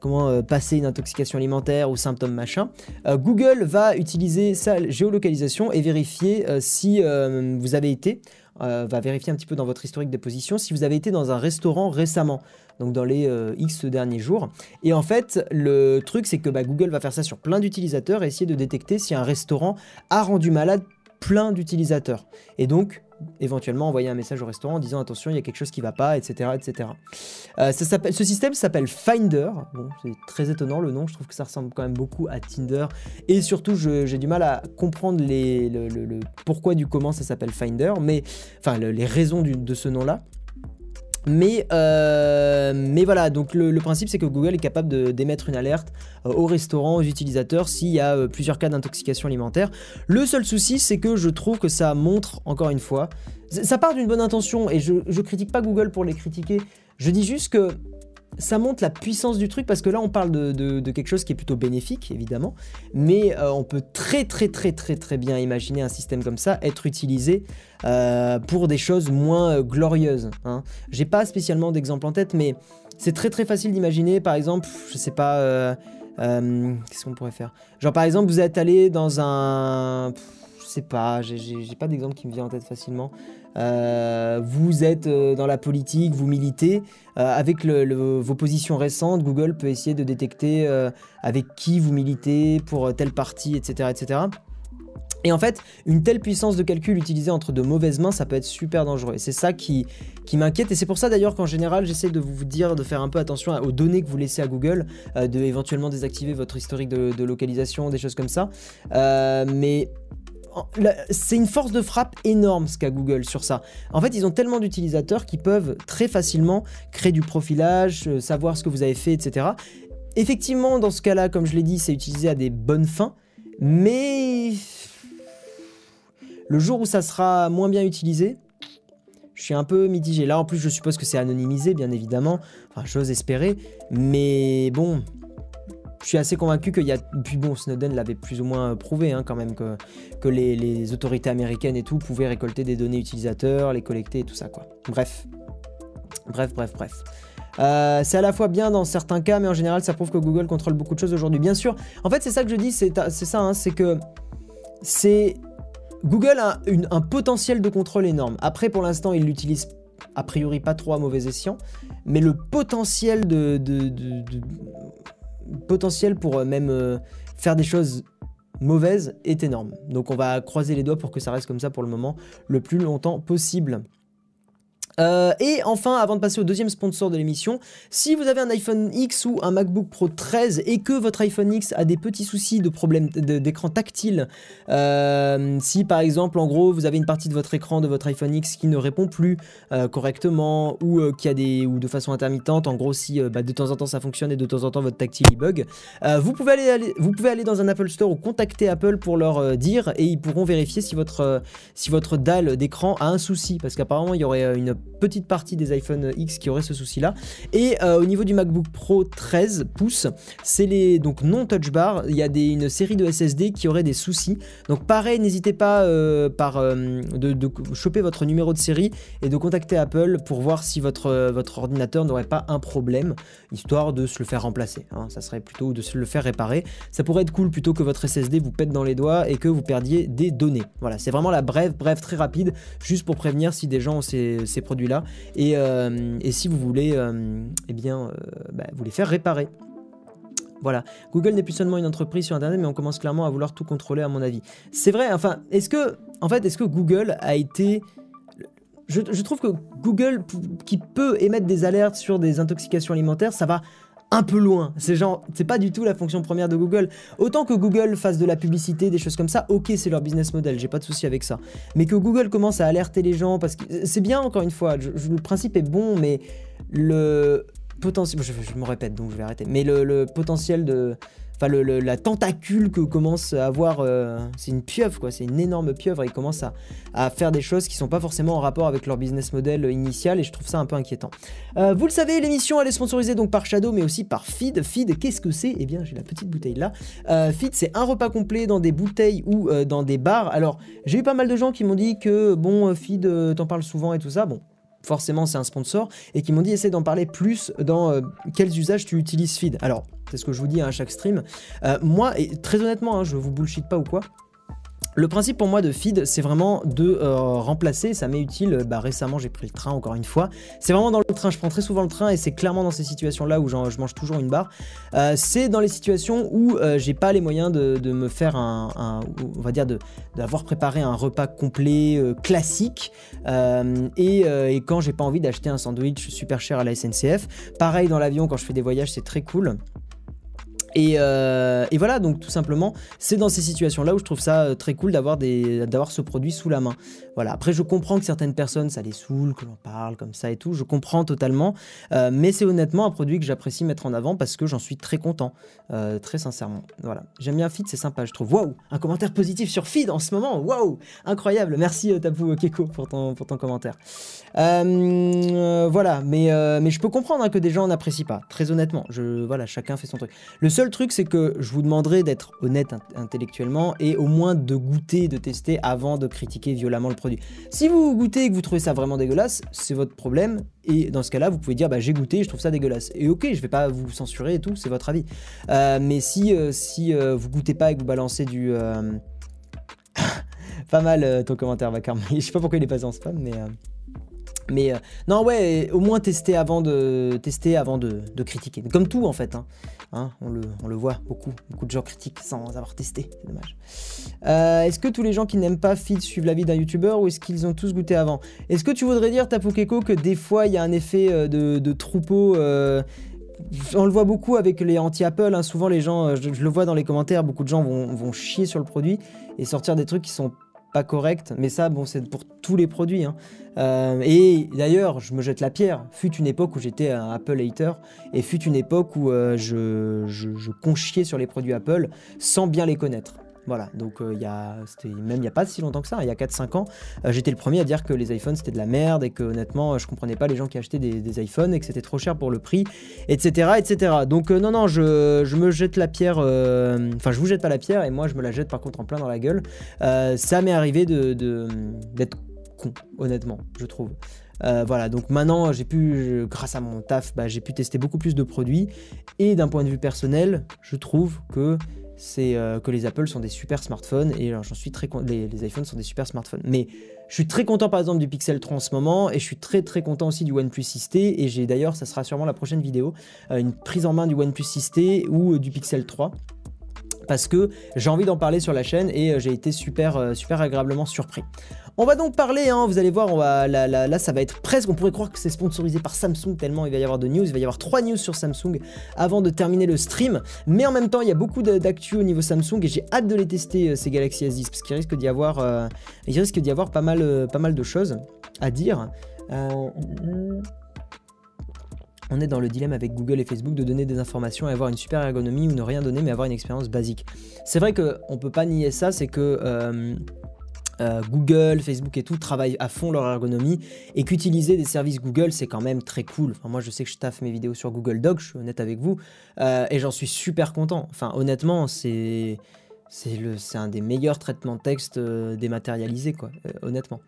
comment passer une intoxication alimentaire ou symptômes machin, Google va utiliser sa géolocalisation et vérifier si vous avez été, va vérifier un petit peu dans votre historique des positions, si vous avez été dans un restaurant récemment, donc dans les euh, X derniers jours. Et en fait, le truc, c'est que bah, Google va faire ça sur plein d'utilisateurs et essayer de détecter si un restaurant a rendu malade plein d'utilisateurs. Et donc, éventuellement, envoyer un message au restaurant en disant attention, il y a quelque chose qui va pas, etc. etc. Euh, ce système s'appelle Finder. Bon, c'est très étonnant le nom, je trouve que ça ressemble quand même beaucoup à Tinder. Et surtout, j'ai du mal à comprendre le, pourquoi du comment ça s'appelle Finder, mais enfin le- les raisons de ce nom-là. Mais, euh, mais voilà, donc le, principe c'est que Google est capable d'émettre une alerte euh, aux restaurants, aux utilisateurs s'il y a euh, plusieurs cas d'intoxication alimentaire. Le seul souci c'est que je trouve que ça montre, encore une fois, ça ça part d'une bonne intention et je, je critique pas Google pour les critiquer, je dis juste que ça montre la puissance du truc parce que là on parle de, quelque chose qui est plutôt bénéfique évidemment, mais euh, on peut très très très très très bien imaginer un système comme ça être utilisé euh, pour des choses moins euh, glorieuses. Hein. J'ai pas spécialement d'exemple en tête, mais c'est très très facile d'imaginer par exemple, je sais pas, qu'est-ce qu'on pourrait faire? Genre par exemple vous êtes allé dans un... sais pas, j'ai- pas d'exemple qui me vient en tête facilement. Euh, vous êtes euh, dans la politique, vous militez. Euh, avec vos positions récentes, Google peut essayer de détecter avec qui vous militez pour telle partie, etc., etc. Et en fait, une telle puissance de calcul utilisée entre de mauvaises mains, ça peut être super dangereux. Et c'est ça qui, qui m'inquiète. Et c'est pour ça d'ailleurs qu'en général, j'essaie de vous dire de faire un peu attention aux données que vous laissez à Google, euh, de éventuellement désactiver votre historique de, localisation, des choses comme ça. Mais c'est une force de frappe énorme ce qu'a Google sur ça. En fait, ils ont tellement d'utilisateurs qui peuvent très facilement créer du profilage, euh, savoir ce que vous avez fait, etc. Effectivement, dans ce cas-là, comme je l'ai dit, c'est utilisé à des bonnes fins, mais le jour où ça sera moins bien utilisé, je suis un peu mitigé. Là, en plus, je suppose que c'est anonymisé, bien évidemment. Enfin, j'ose espérer. Mais bon, je suis assez convaincu qu'il y a. Puis bon, Snowden l'avait plus ou moins prouvé, hein, quand même, que, que les, autorités américaines et tout pouvaient récolter des données utilisateurs, les collecter et tout ça, quoi. Bref. Bref, bref, bref. Euh, c'est à la fois bien dans certains cas, mais en général, ça prouve que Google contrôle beaucoup de choses aujourd'hui. Bien sûr, en fait, c'est ça que je dis, c'est ça, hein, c'est que c'est Google a un potentiel de contrôle énorme. Après, pour l'instant, il l'utilise a priori pas trop à mauvais escient, mais le potentiel de- potentiel pour euh, même euh, faire des choses mauvaises est énorme. Donc, on va croiser les doigts pour que ça reste comme ça pour le moment le plus longtemps possible. Euh, et enfin, avant de passer au deuxième sponsor de l'émission, si vous avez un iPhone X ou un MacBook Pro 13 et que votre iPhone X a des petits soucis de problème de- d'écran tactile, euh, si par exemple, en gros, vous avez une partie de votre écran de votre iPhone X qui ne répond plus euh, correctement ou qui a des ou de façon intermittente, en gros, si bah, de temps en temps ça fonctionne et de temps en temps votre tactile il bug, vous pouvez aller, aller- vous pouvez aller dans un Apple Store ou contacter Apple pour leur dire et ils pourront vérifier si votre si votre dalle d'écran a un souci. Parce qu'apparemment il y aurait une petite partie des iPhone X qui auraient ce souci-là. Et euh, au niveau du MacBook Pro 13 pouces, c'est les donc non Touch Bar. Il y a des, une série de SSD qui auraient des soucis. Donc pareil, n'hésitez pas euh, par euh, de, choper votre numéro de série et de contacter Apple pour voir si votre, votre ordinateur n'aurait pas un problème, histoire de se le faire remplacer. Hein. Ça serait plutôt de se le faire réparer. Ça pourrait être cool plutôt que votre SSD vous pète dans les doigts et que vous perdiez des données. Voilà, c'est vraiment la brève, brève très rapide, juste pour prévenir si des gens ont ces, produits-là. Euh, et, si vous voulez, euh, eh bien, euh, bah, vous les faire réparer. Voilà, Google n'est plus seulement une entreprise sur Internet, mais on commence clairement à vouloir tout contrôler, à mon avis. C'est vrai, enfin, est-ce que, en fait, est-ce que Google a été je, je, trouve que Google, qui peut émettre des alertes sur des intoxications alimentaires, ça va un peu loin. C'est genre, c'est pas du tout la fonction première de Google. Autant que Google fasse de la publicité, des choses comme ça, ok, c'est leur business model, j'ai pas de souci avec ça. Mais que Google commence à alerter les gens, parce que c'est bien, encore une fois, le principe est bon, mais le potentiel, je, me répète, donc je vais arrêter, mais le potentiel de enfin la tentacule que commence à avoir, euh, c'est une pieuvre quoi, c'est une énorme pieuvre et ils commencent à, faire des choses qui sont pas forcément en rapport avec leur business model initial et je trouve ça un peu inquiétant. Euh, vous le savez, l'émission elle est sponsorisée donc par Shadow mais aussi par Feed. Feed, qu'est-ce que c'est? Eh bien j'ai la petite bouteille là. Euh, Feed c'est un repas complet dans des bouteilles ou dans des bars. Alors j'ai eu pas mal de gens qui m'ont dit que bon Feed t'en parles souvent et tout ça. Bon, forcément c'est un sponsor, et qui m'ont dit essaie d'en parler plus dans quels usages tu utilises Feed. Alors, c'est ce que je vous dis à chaque stream. Euh, moi, et très honnêtement, hein, je vous bullshit pas ou quoi, le principe pour moi de feed, c'est vraiment de euh, remplacer, ça m'est utile, bah, récemment j'ai pris le train encore une fois, c'est vraiment dans le train, je prends très souvent le train et c'est clairement dans ces situations-là où je mange toujours une barre, euh, c'est dans les situations où euh, j'ai pas les moyens de, me faire un, on va dire d'avoir préparé un repas complet classique. Et, et, quand j'ai pas envie d'acheter un sandwich super cher à la SNCF, pareil dans l'avion quand je fais des voyages c'est très cool. Euh, et, voilà, donc tout simplement, c'est dans ces situations-là où je trouve ça euh, très cool d'avoir ce produit sous la main. Voilà. Après, je comprends que certaines personnes, ça les saoule, que l'on parle comme ça et tout. Je comprends totalement. Euh, mais c'est honnêtement un produit que j'apprécie mettre en avant parce que j'en suis très content, très sincèrement. Voilà. J'aime bien Feed, c'est sympa, je trouve. Waouh, un commentaire positif sur Feed en ce moment. Waouh, incroyable. Merci Tabou Keko pour ton, pour ton commentaire. voilà, mais, mais je peux comprendre hein, que des gens n'apprécient pas. Très honnêtement, je voilà, chacun fait son truc. Le seul truc, c'est que je vous demanderai d'être honnête intellectuellement et au moins de goûter, de tester avant de critiquer violemment le produit. Si vous goûtez et que vous trouvez ça vraiment dégueulasse, c'est votre problème. Et dans ce cas-là, vous pouvez dire bah, j'ai goûté, je trouve ça dégueulasse. Et ok, je vais pas vous censurer et tout, c'est votre avis. Euh, mais si, euh, si euh, vous goûtez pas et que vous balancez du. [laughs] pas mal ton commentaire, Vacarme. [laughs] je sais pas pourquoi il est passé en spam, mais. Mais euh, non, ouais, au moins tester avant de, tester avant de, critiquer. Comme tout en fait, hein. Hein, on, le, on, le, voit beaucoup. Beaucoup de gens critiquent sans avoir testé, c'est dommage. Euh, est-ce que tous les gens qui n'aiment pas Feed suivent l'avis d'un youtubeur ou est-ce qu'ils ont tous goûté avant? Est-ce que tu voudrais dire, Tapukeko, que des fois il y a un effet euh, de, troupeau on le voit beaucoup avec les anti-Apple, hein. souvent les gens, je, le vois dans les commentaires, beaucoup de gens vont, vont chier sur le produit et sortir des trucs qui sont pas correct, mais ça, bon, c'est pour tous les produits. Hein. Euh, et d'ailleurs, je me jette la pierre. Fut une époque où j'étais un Apple hater, et fut une époque où euh, je, je, je conchiais sur les produits Apple sans bien les connaître. Voilà, donc euh, il y a, même il n'y a pas si longtemps que ça, il y a 4-5 ans, euh, j'étais le premier à dire que les iPhones c'était de la merde et que honnêtement je comprenais pas les gens qui achetaient des, iPhones et que c'était trop cher pour le prix, etc. etc. Donc euh, non, non, je, me jette la pierre, enfin je vous jette pas la pierre et moi je me la jette par contre en plein dans la gueule. ça m'est arrivé de, d'être con, honnêtement, je trouve. voilà, donc maintenant j'ai pu, grâce à mon taf, bah, j'ai pu tester beaucoup plus de produits et d'un point de vue personnel, je trouve que c'est euh, que les Apple sont des super smartphones et j'en suis très les, les iPhones sont des super smartphones. Mais je suis très content par exemple du Pixel 3 en ce moment et je suis très très content aussi du OnePlus 6T et j'ai d'ailleurs ça sera sûrement la prochaine vidéo euh, une prise en main du OnePlus 6T ou euh, du Pixel 3 parce que j'ai envie d'en parler sur la chaîne et j'ai été super super agréablement surpris. On va donc parler, hein, vous allez voir, là, ça va être presque, on pourrait croire que c'est sponsorisé par Samsung tellement il va y avoir de news, il va y avoir trois news sur Samsung avant de terminer le stream, mais en même temps il y a beaucoup d'actu au niveau Samsung et j'ai hâte de les tester euh, ces Galaxy S10 parce qu'il risque d'y avoir, euh, pas mal, euh, pas mal de choses à dire. on est dans le dilemme avec Google et Facebook de donner des informations et avoir une super ergonomie ou ne rien donner mais avoir une expérience basique. C'est vrai qu'on ne peut pas nier ça, c'est que euh, Google, Facebook et tout travaillent à fond leur ergonomie et qu'utiliser des services Google c'est quand même très cool. Enfin, moi je sais que je taffe mes vidéos sur Google Docs, je suis honnête avec vous, euh, et j'en suis super content. Enfin honnêtement c'est c'est un des meilleurs traitements de texte euh, dématérialisés quoi, honnêtement.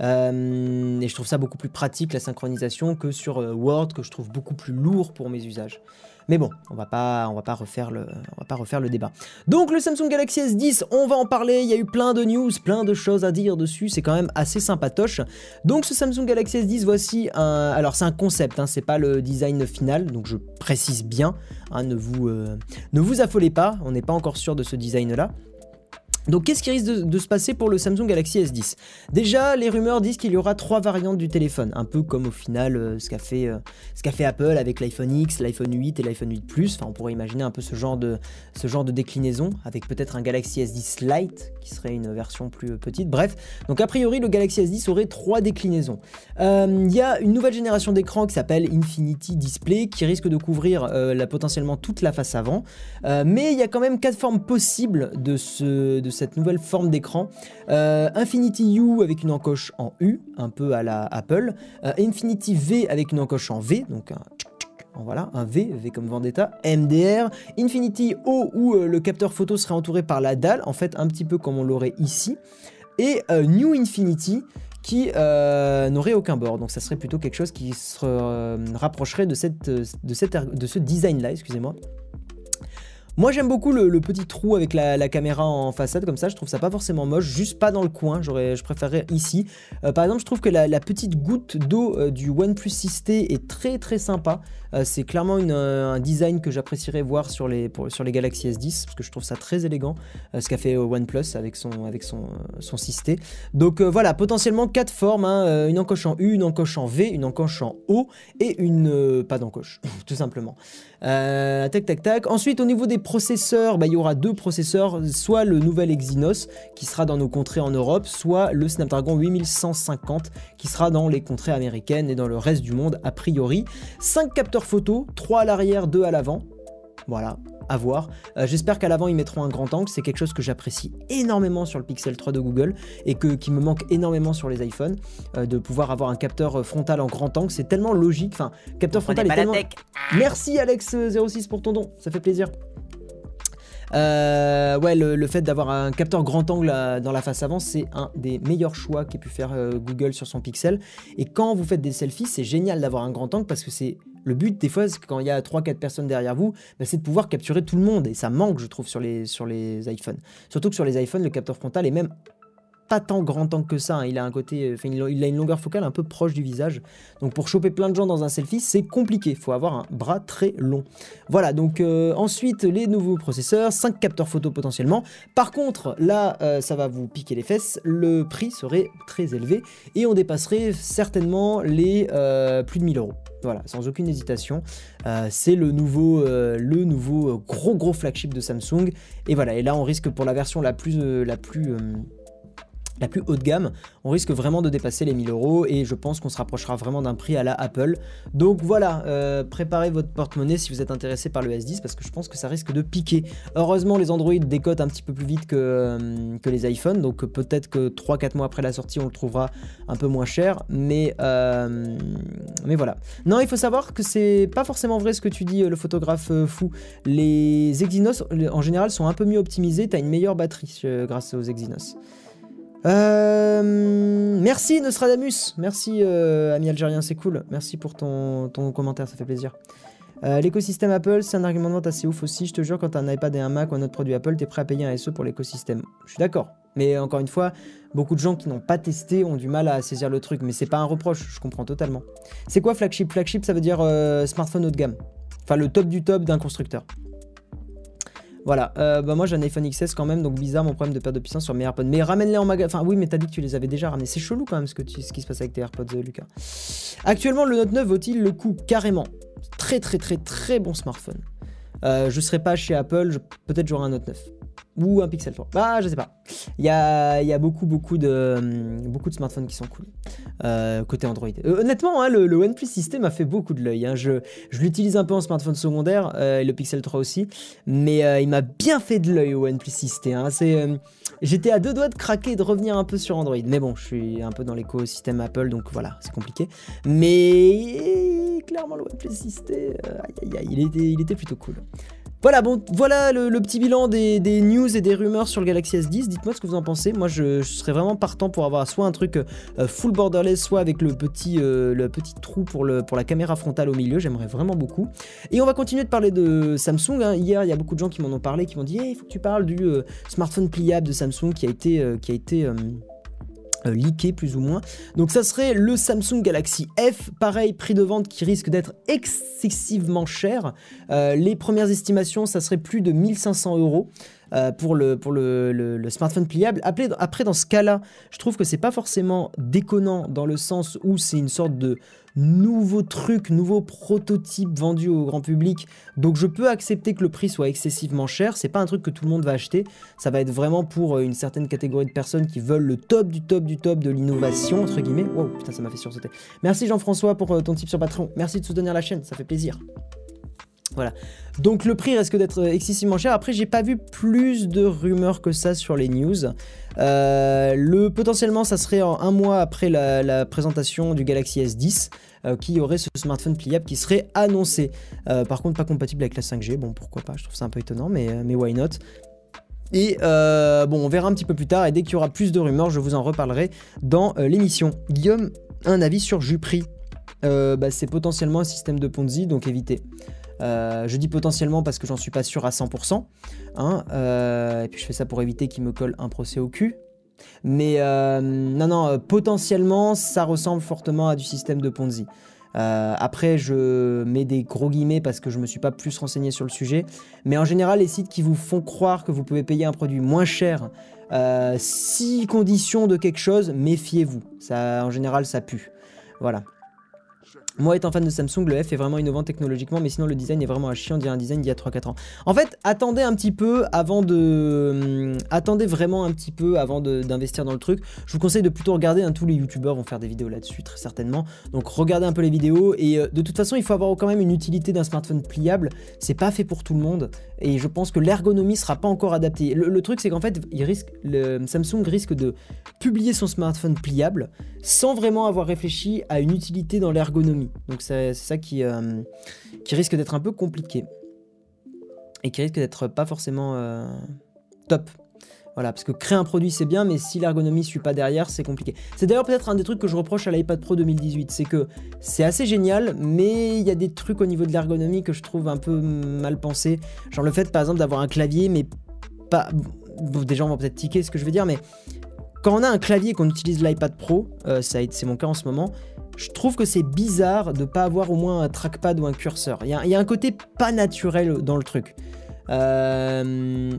et je trouve ça beaucoup plus pratique la synchronisation que sur Word que je trouve beaucoup plus lourd pour mes usages. Mais bon, on va pas, on va pas refaire le, on va pas refaire le débat. Donc le Samsung Galaxy S10, on va en parler. Il y a eu plein de news, plein de choses à dire dessus. C'est quand même assez sympatoche. Donc ce Samsung Galaxy S10, voici un, alors c'est un concept, hein, c'est pas le design final. Donc je précise bien, hein, ne vous, euh, ne vous affolez pas. On n'est pas encore sûr de ce design là. Donc qu'est-ce qui risque de, se passer pour le Samsung Galaxy S10 Déjà, les rumeurs disent qu'il y aura trois variantes du téléphone, un peu comme au final euh, ce qu'a fait, euh, Apple avec l'iPhone X, l'iPhone 8 et l'iPhone 8 Plus. Enfin, on pourrait imaginer un peu ce genre de, déclinaison, avec peut-être un Galaxy S10 Lite, qui serait une version plus euh, petite. Bref, donc a priori, le Galaxy S10 aurait trois déclinaisons. Il y a une nouvelle génération d'écran qui s'appelle Infinity Display, qui risque de couvrir potentiellement toute la face avant. mais il y a quand même quatre formes possibles de ce... cette nouvelle forme d'écran. Euh, Infinity U avec une encoche en U, un peu à la Apple. Euh, Infinity V avec une encoche en V, donc un voilà, un V, V comme Vendetta, MDR, Infinity O où euh, le capteur photo serait entouré par la dalle, en fait un petit peu comme on l'aurait ici, et New Infinity qui n'aurait aucun bord, donc ça serait plutôt quelque chose qui se rapprocherait de, ce design-là, excusez-moi. Moi j'aime beaucoup le, petit trou avec la, caméra en façade comme ça, je trouve ça pas forcément moche, juste pas dans le coin, je préférerais ici. Euh, par exemple je trouve que la, petite goutte d'eau euh, du OnePlus 6T est très très sympa. Euh, c'est clairement un design que j'apprécierais voir sur les, sur les Galaxy S10, parce que je trouve ça très élégant, ce qu'a fait OnePlus avec son, avec son, son 6T. Donc voilà, potentiellement quatre formes, hein, une encoche en U, une encoche en V, une encoche en O et une... pas d'encoche, [laughs] tout simplement. tac tac tac. Ensuite au niveau des processeurs, bah, il y aura deux processeurs, soit le nouvel Exynos qui sera dans nos contrées en Europe, soit le Snapdragon 8150 qui sera dans les contrées américaines et dans le reste du monde a priori. 5 capteurs photo, 3 à l'arrière, 2 à l'avant. Voilà, à voir. Euh, j'espère qu'à l'avant ils mettront un grand angle, c'est quelque chose que j'apprécie énormément sur le Pixel 3 de Google et que, qui me manque énormément sur les iPhones, euh, de pouvoir avoir un capteur euh, frontal en grand angle, c'est tellement logique, enfin, capteur frontal est tellement... Merci Alex06 pour ton don, ça fait plaisir. Euh, ouais, le, fait d'avoir un capteur grand angle euh, dans la face avant, c'est un des meilleurs choix qu'ait pu faire euh, Google sur son Pixel. Et quand vous faites des selfies, c'est génial d'avoir un grand angle parce que c'est le but des fois, quand il y a 3-4 personnes derrière vous, bah, c'est de pouvoir capturer tout le monde. Et ça manque, je trouve, sur les, sur les iPhones. Surtout que sur les iPhones, le capteur frontal est même pas tant grand temps que ça. Hein. Il a un côté, enfin, il a une longueur focale un peu proche du visage. Donc pour choper plein de gens dans un selfie, c'est compliqué. Il faut avoir un bras très long. Voilà. Donc euh, ensuite les nouveaux processeurs, 5 capteurs photo potentiellement. Par contre, là, euh, ça va vous piquer les fesses. Le prix serait très élevé et on dépasserait certainement les euh, plus de 1000 euros. Voilà, sans aucune hésitation. c'est le nouveau, le nouveau gros gros flagship de Samsung. Et voilà, et là on risque pour la version la plus, la plus la plus haut de gamme, on risque vraiment de dépasser les 1000 euros et je pense qu'on se rapprochera vraiment d'un prix à la Apple. Donc voilà, euh, préparez votre porte-monnaie si vous êtes intéressé par le S10 parce que je pense que ça risque de piquer. Heureusement, les Android décotent un petit peu plus vite que, euh, les iPhones, donc peut-être que 3-4 mois après la sortie, on le trouvera un peu moins cher, mais, euh, mais voilà. Non, il faut savoir que c'est pas forcément vrai ce que tu dis, le photographe fou. Les Exynos, en général, sont un peu mieux optimisés, tu as une meilleure batterie grâce aux Exynos. Euh, merci Nostradamus, merci euh, ami algérien, c'est cool. Merci pour ton, commentaire, ça fait plaisir. Euh, l'écosystème Apple, c'est un argument assez ouf aussi. Je te jure, quand un iPad et un Mac ou un autre produit Apple, t'es prêt à payer un SE pour l'écosystème. Je suis d'accord. Mais encore une fois, beaucoup de gens qui n'ont pas testé ont du mal à saisir le truc. Mais c'est pas un reproche, je comprends totalement. C'est quoi flagship? Flagship, ça veut dire smartphone haut de gamme. Enfin, le top du top d'un constructeur. Voilà, euh, bah moi j'ai un iPhone XS quand même, donc bizarre mon problème de perte de puissance sur mes AirPods. Mais ramène-les en magasin. Enfin oui, mais t'as dit que tu les avais déjà ramenés. C'est chelou quand même ce, qui se passe avec tes AirPods, euh, Lucas. Actuellement, le Note 9 vaut-il le coup? Carrément. Très très très très bon smartphone. Euh, je serai pas chez Apple, peut-être j'aurai un Note 9. Ou un Pixel 3. Ah, je sais pas. Il y a, y a beaucoup, beaucoup de, hum, beaucoup de smartphones qui sont cool. Euh, côté Android. Euh, honnêtement, hein, le, OnePlus système a fait beaucoup de l'œil. Hein. Je, je l'utilise un peu en smartphone secondaire, euh, et le Pixel 3 aussi. Mais il m'a bien fait de l'œil au OnePlus système. Hein. C'est, j'étais à deux doigts de craquer et de revenir un peu sur Android. Mais bon, je suis un peu dans l'écosystème Apple, donc voilà, c'est compliqué. Mais clairement, le OnePlus système, il, était, il était plutôt cool. Voilà, bon, voilà le, petit bilan des, news et des rumeurs sur le Galaxy S10. Dites-moi ce que vous en pensez. Moi, je, serais vraiment partant pour avoir soit un truc euh, full borderless, soit avec le petit, euh, trou pour, la caméra frontale au milieu. J'aimerais vraiment beaucoup. Et on va continuer de parler de Samsung. Hein. Hier, il y a beaucoup de gens qui m'en ont parlé, qui m'ont dit il faut que tu parles du euh, smartphone pliable de Samsung qui a été. euh, leaké plus ou moins. Donc ça serait le Samsung Galaxy F, pareil, prix de vente qui risque d'être excessivement cher. Euh, les premières estimations, ça serait plus de 1500 euros. Euh, pour, le, pour le, smartphone pliable. Après, après, dans ce cas-là, je trouve que c'est pas forcément déconnant dans le sens où c'est une sorte de nouveau truc, nouveau prototype vendu au grand public. Donc je peux accepter que le prix soit excessivement cher. C'est pas un truc que tout le monde va acheter. Ça va être vraiment pour euh, une certaine catégorie de personnes qui veulent le top du top du top de l'innovation, entre guillemets. Wow, putain, ça m'a fait sursauter. Merci Jean-François pour euh, ton tip sur Patreon. Merci de soutenir la chaîne, ça fait plaisir. Voilà. Donc le prix risque d'être excessivement cher. Après, j'ai pas vu plus de rumeurs que ça sur les news. Euh, le potentiellement, ça serait en un mois après la, présentation du Galaxy S10 euh, qui aurait ce smartphone pliable qui serait annoncé. Euh, par contre, pas compatible avec la 5G. Bon, pourquoi pas Je trouve ça un peu étonnant, mais, mais why not? Et bon, on verra un petit peu plus tard, et dès qu'il y aura plus de rumeurs, je vous en reparlerai dans l'émission. Guillaume, un avis sur Jupri bah, C'est potentiellement un système de Ponzi, donc évitez. Euh, je dis potentiellement parce que j'en suis pas sûr à 100%. Hein, euh, et puis je fais ça pour éviter qu'il me colle un procès au cul. Mais euh, non, non, potentiellement, ça ressemble fortement à du système de Ponzi. après, je mets des gros guillemets parce que je me suis pas plus renseigné sur le sujet. Mais en général, les sites qui vous font croire que vous pouvez payer un produit moins cher, si conditions de quelque chose, méfiez-vous. Ça, en général, ça pue. Voilà. Moi étant fan de Samsung, le F est vraiment innovant technologiquement, mais sinon le design est vraiment à chier, on un design d'il y a 3-4 ans. En fait, attendez un petit peu avant de... Hum, attendez vraiment un petit peu avant d'investir dans le truc. Je vous conseille de plutôt regarder, hein, tous les youtubeurs vont faire des vidéos là-dessus très certainement. Donc regardez un peu les vidéos, et euh, de toute façon il faut avoir quand même une utilité d'un smartphone pliable. C'est pas fait pour tout le monde, et je pense que l'ergonomie sera pas encore adaptée. Le, truc c'est qu'en fait, le, Samsung risque de publier son smartphone pliable sans vraiment avoir réfléchi à une utilité dans l'ergonomie. Donc c'est ça qui, euh, qui risque d'être un peu compliqué. Et qui risque d'être pas forcément euh, top. Voilà, parce que créer un produit c'est bien, mais si l'ergonomie suit pas derrière, c'est compliqué. C'est d'ailleurs peut-être un des trucs que je reproche à l'iPad Pro 2018, c'est que c'est assez génial, mais il y a des trucs au niveau de l'ergonomie que je trouve un peu mal pensés. Genre le fait par exemple d'avoir un clavier, mais pas. des gens vont peut-être tiquer ce que je veux dire, mais quand on a un clavier qu'on utilise l'iPad Pro, euh, c'est mon cas en ce moment, je trouve que c'est bizarre de pas avoir au moins un trackpad ou un curseur. Il y, a un côté pas naturel dans le truc. Euh,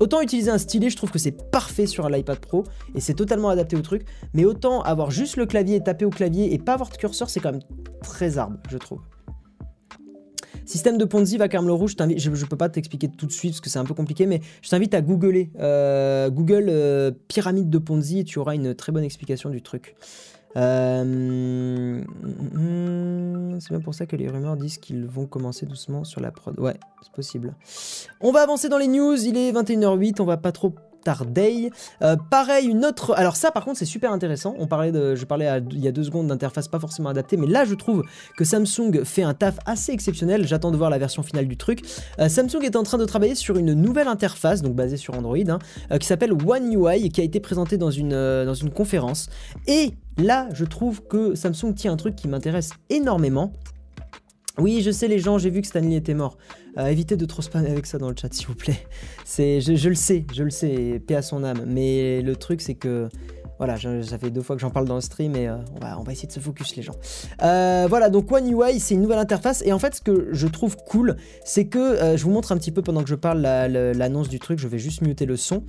autant utiliser un stylet, je trouve que c'est parfait sur l'iPad Pro et c'est totalement adapté au truc. Mais autant avoir juste le clavier et taper au clavier et pas avoir de curseur, c'est quand même très arbre, je trouve. Système de Ponzi, Vacarme le Rouge, je, je peux pas t'expliquer tout de suite parce que c'est un peu compliqué, mais je t'invite à googler. Euh, Google euh, pyramide de Ponzi et tu auras une très bonne explication du truc. Euh, c'est bien pour ça que les rumeurs disent qu'ils vont commencer doucement sur la prod. Ouais, c'est possible. On va avancer dans les news. Il est 21h08. On va pas trop Euh, pareil, une autre. Alors ça, par contre, c'est super intéressant. On parlait de, je parlais il y a deux secondes d'interface pas forcément adaptée, mais là, je trouve que Samsung fait un taf assez exceptionnel. J'attends de voir la version finale du truc. Euh, Samsung est en train de travailler sur une nouvelle interface, donc basée sur Android, hein, qui s'appelle One UI qui a été présentée dans une dans une conférence. Et Là, je trouve que Samsung tient un truc qui m'intéresse énormément. Oui, je sais les gens, j'ai vu que Stanley était mort. Euh, évitez de trop spammer avec ça dans le chat, s'il vous plaît. C'est, je, le sais, je le sais, paix à son âme. Mais le truc, c'est que voilà, ça fait deux fois que j'en parle dans le stream et euh, on, va, on, va, essayer de se focus les gens. Euh, voilà, donc One UI, c'est une nouvelle interface et en fait ce que je trouve cool, c'est que euh, je vous montre un petit peu pendant que je parle l'annonce du truc, je vais juste muter le son.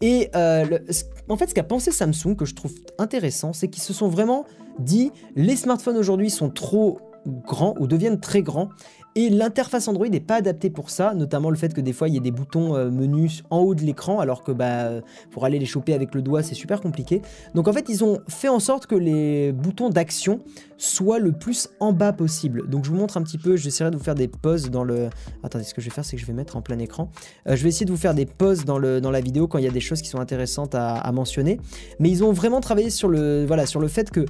Et en fait ce qu'a pensé Samsung, que je trouve intéressant, c'est qu'ils se sont vraiment dit, les smartphones aujourd'hui sont trop grands ou deviennent très grands Et l'interface Android n'est pas adaptée pour ça, notamment le fait que des fois il y a des boutons euh, menus en haut de l'écran, alors que bah, euh, pour aller les choper avec le doigt c'est super compliqué. Donc en fait ils ont fait en sorte que les boutons d'action soient le plus en bas possible. Donc je vous montre un petit peu, j'essaierai de vous faire des pauses dans le... Attendez, ce que je vais faire c'est que je vais mettre en plein écran. Euh, je vais essayer de vous faire des pauses dans, dans la vidéo quand il y a des choses qui sont intéressantes à, à mentionner. Mais ils ont vraiment travaillé sur le, voilà, sur le fait que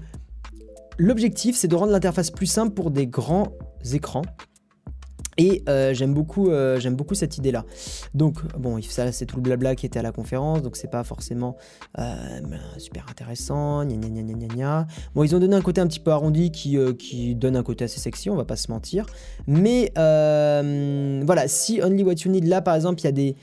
l'objectif c'est de rendre l'interface plus simple pour des grands écrans. Et euh, j'aime beaucoup, euh, beaucoup cette idée-là. Donc, bon, ça, c'est tout le blabla qui était à la conférence, donc c'est pas forcément euh, super intéressant. Gna, gna, gna, Bon, ils ont donné un côté un petit peu arrondi qui, qui donne un côté assez sexy, on va pas se mentir. Mais voilà, si Only What You Need, là par exemple, il y a des.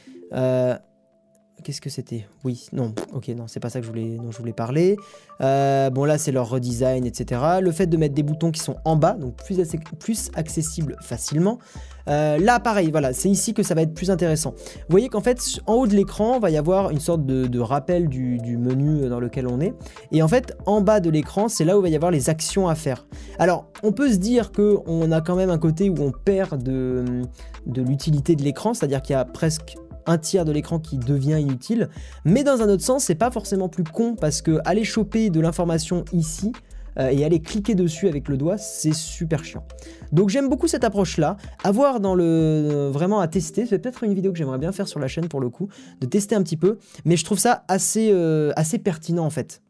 Qu'est-ce que c'était? Oui, non, ok, non, c'est pas ça que je voulais, dont je voulais parler. Euh, bon, là, c'est leur redesign, etc. Le fait de mettre des boutons qui sont en bas, donc plus, accessibles facilement. Euh, là, pareil, voilà, c'est ici que ça va être plus intéressant. Vous voyez qu'en fait, en haut de l'écran, va y avoir une sorte de, rappel du, menu dans lequel on est. Et en fait, en bas de l'écran, c'est là où va y avoir les actions à faire. Alors, on peut se dire qu'on a quand même un côté où on perd de l'utilité de l'écran, c'est-à-dire qu'il y a presque un tiers de l'écran qui devient inutile. Mais dans un autre sens, c'est pas forcément plus con parce que aller choper de l'information ici euh, et aller cliquer dessus avec le doigt, c'est super chiant. Donc j'aime beaucoup cette approche-là. À voir dans le euh, vraiment à tester. C'est peut-être une vidéo que j'aimerais bien faire sur la chaîne pour le coup, de tester un petit peu. Mais je trouve ça assez, euh, assez pertinent en fait.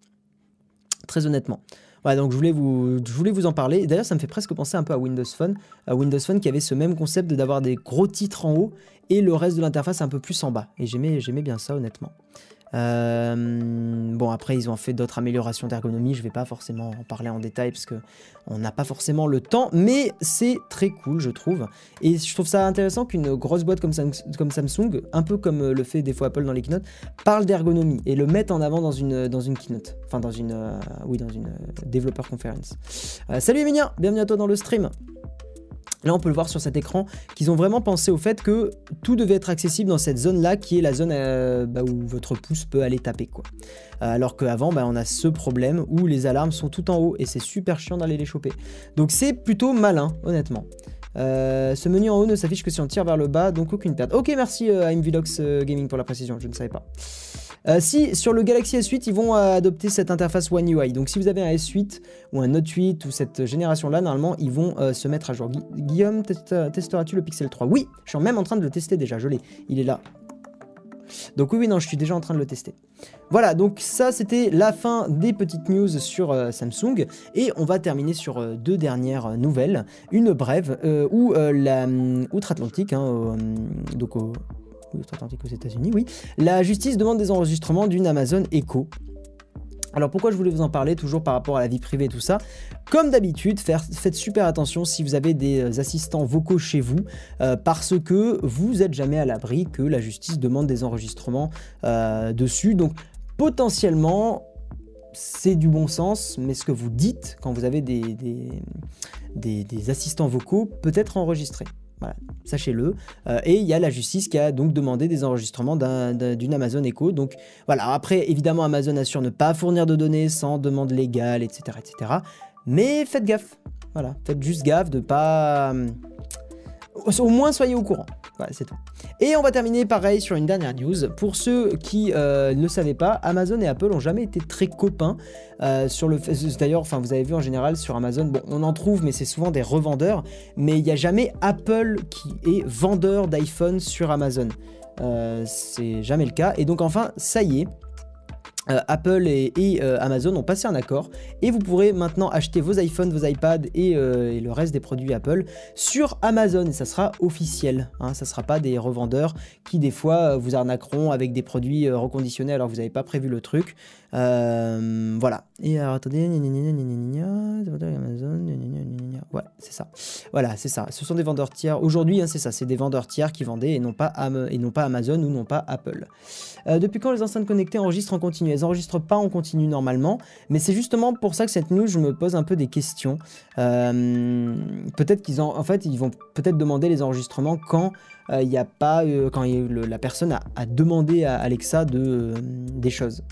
Très honnêtement. Voilà, donc je voulais vous, je voulais vous en parler. D'ailleurs, ça me fait presque penser un peu à Windows Phone. À Windows Phone qui avait ce même concept d'avoir des gros titres en haut et le reste de l'interface un peu plus en bas. Et j'aimais bien ça honnêtement. Euh, bon, après, ils ont fait d'autres améliorations d'ergonomie. Je vais pas forcément en parler en détail parce que on n'a pas forcément le temps, mais c'est très cool, je trouve. Et je trouve ça intéressant qu'une grosse boîte comme, Samsung, un peu comme le fait des fois Apple dans les keynotes, parle d'ergonomie et le mette en avant dans une, keynote. Enfin, dans une, euh, oui, dans une euh, développeur conference. salut Emilia, bienvenue à toi dans le stream. Là, on peut le voir sur cet écran qu'ils ont vraiment pensé au fait que tout devait être accessible dans cette zone-là, qui est la zone euh, bah, où votre pouce peut aller taper. Quoi. Euh, alors qu'avant, bah, on a ce problème où les alarmes sont tout en haut et c'est super chiant d'aller les choper. Donc c'est plutôt malin, honnêtement. Euh, ce menu en haut ne s'affiche que si on tire vers le bas, donc aucune perte. Ok, merci à Mvilox Gaming pour la précision, je ne savais pas. Euh, si sur le Galaxy S8, ils vont euh, adopter cette interface One UI. Donc si vous avez un S8 ou un Note 8 ou cette génération-là, normalement, ils vont euh, se mettre à jour. Guillaume, testeras-tu le Pixel 3 Oui, je suis même en train de le tester déjà, je l'ai. Il est là. Donc oui, oui, non, je suis déjà en train de le tester. Voilà, donc ça c'était la fin des petites news sur Samsung. Et on va terminer sur deux dernières nouvelles. Une brève où la outre-Atlantique, hein, donc au, outre-Atlantique aux États-Unis, oui. La justice demande des enregistrements d'une Amazon Echo. Alors pourquoi je voulais vous en parler, toujours par rapport à la vie privée et tout ça? Comme d'habitude, faites super attention si vous avez des assistants vocaux chez vous, euh, parce que vous n'êtes jamais à l'abri que la justice demande des enregistrements euh, dessus. Donc potentiellement, c'est du bon sens, mais ce que vous dites quand vous avez des assistants vocaux peut être enregistré. Voilà, sachez-le. Euh, et il y a la justice qui a donc demandé des enregistrements d'une Amazon Echo. Donc voilà, après, évidemment, Amazon assure ne pas fournir de données sans demande légale, etc. etc. Mais faites gaffe. Voilà, faites juste gaffe de pas... Au moins, soyez au courant. Voilà, c'est tout. Et on va terminer pareil sur une dernière news. Pour ceux qui euh, ne savaient pas, Amazon et Apple ont jamais été très copains euh, sur le D'ailleurs, enfin, vous avez vu en général sur Amazon, bon, on en trouve, mais c'est souvent des revendeurs. Mais il n'y a jamais Apple qui est vendeur d'iPhone sur Amazon. Euh, c'est jamais le cas. Et donc enfin, ça y est. Euh, Apple et, euh, Amazon ont passé un accord et vous pourrez maintenant acheter vos iPhones, vos iPads euh, et, le reste des produits Apple sur Amazon et ça sera officiel. Hein, ça ne sera pas des revendeurs qui des fois vous arnaqueront avec des produits reconditionnés alors que vous n'avez pas prévu le truc. Voilà. Et alors attendez, Amazon, c'est ça. Voilà, c'est ça. Ce sont des vendeurs tiers. Aujourd'hui, hein, c'est ça, c'est des vendeurs tiers qui vendaient et non pas, et non pas Amazon ou non pas Apple. depuis quand les enceintes connectées enregistrent en continu? Elles enregistrent pas en continu normalement, mais c'est justement pour ça que cette news, je me pose un peu des questions. Euh, peut-être qu'ils en, en fait, ils vont peut-être demander les enregistrements quand euh, il n'y a pas, euh, quand la personne a, demandé à Alexa de, des choses.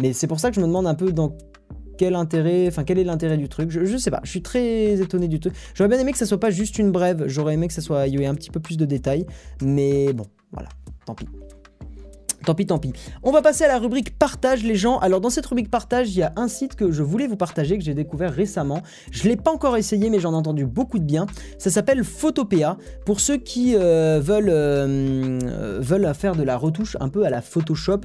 Mais c'est pour ça que je me demande un peu dans quel intérêt, enfin quel est l'intérêt du truc. Je, je sais pas, je suis très étonné du truc. J'aurais bien aimé que ça soit pas juste une brève, j'aurais aimé que ça soit, il y ait un petit peu plus de détails, mais bon, voilà, tant pis. Tant pis, tant pis. On va passer à la rubrique partage les gens. Alors dans cette rubrique partage, il y a un site que je voulais vous partager, que j'ai découvert récemment. Je ne l'ai pas encore essayé, mais j'en ai entendu beaucoup de bien. Ça s'appelle Photopea. Pour ceux qui euh, veulent, euh, veulent faire de la retouche un peu à la Photoshop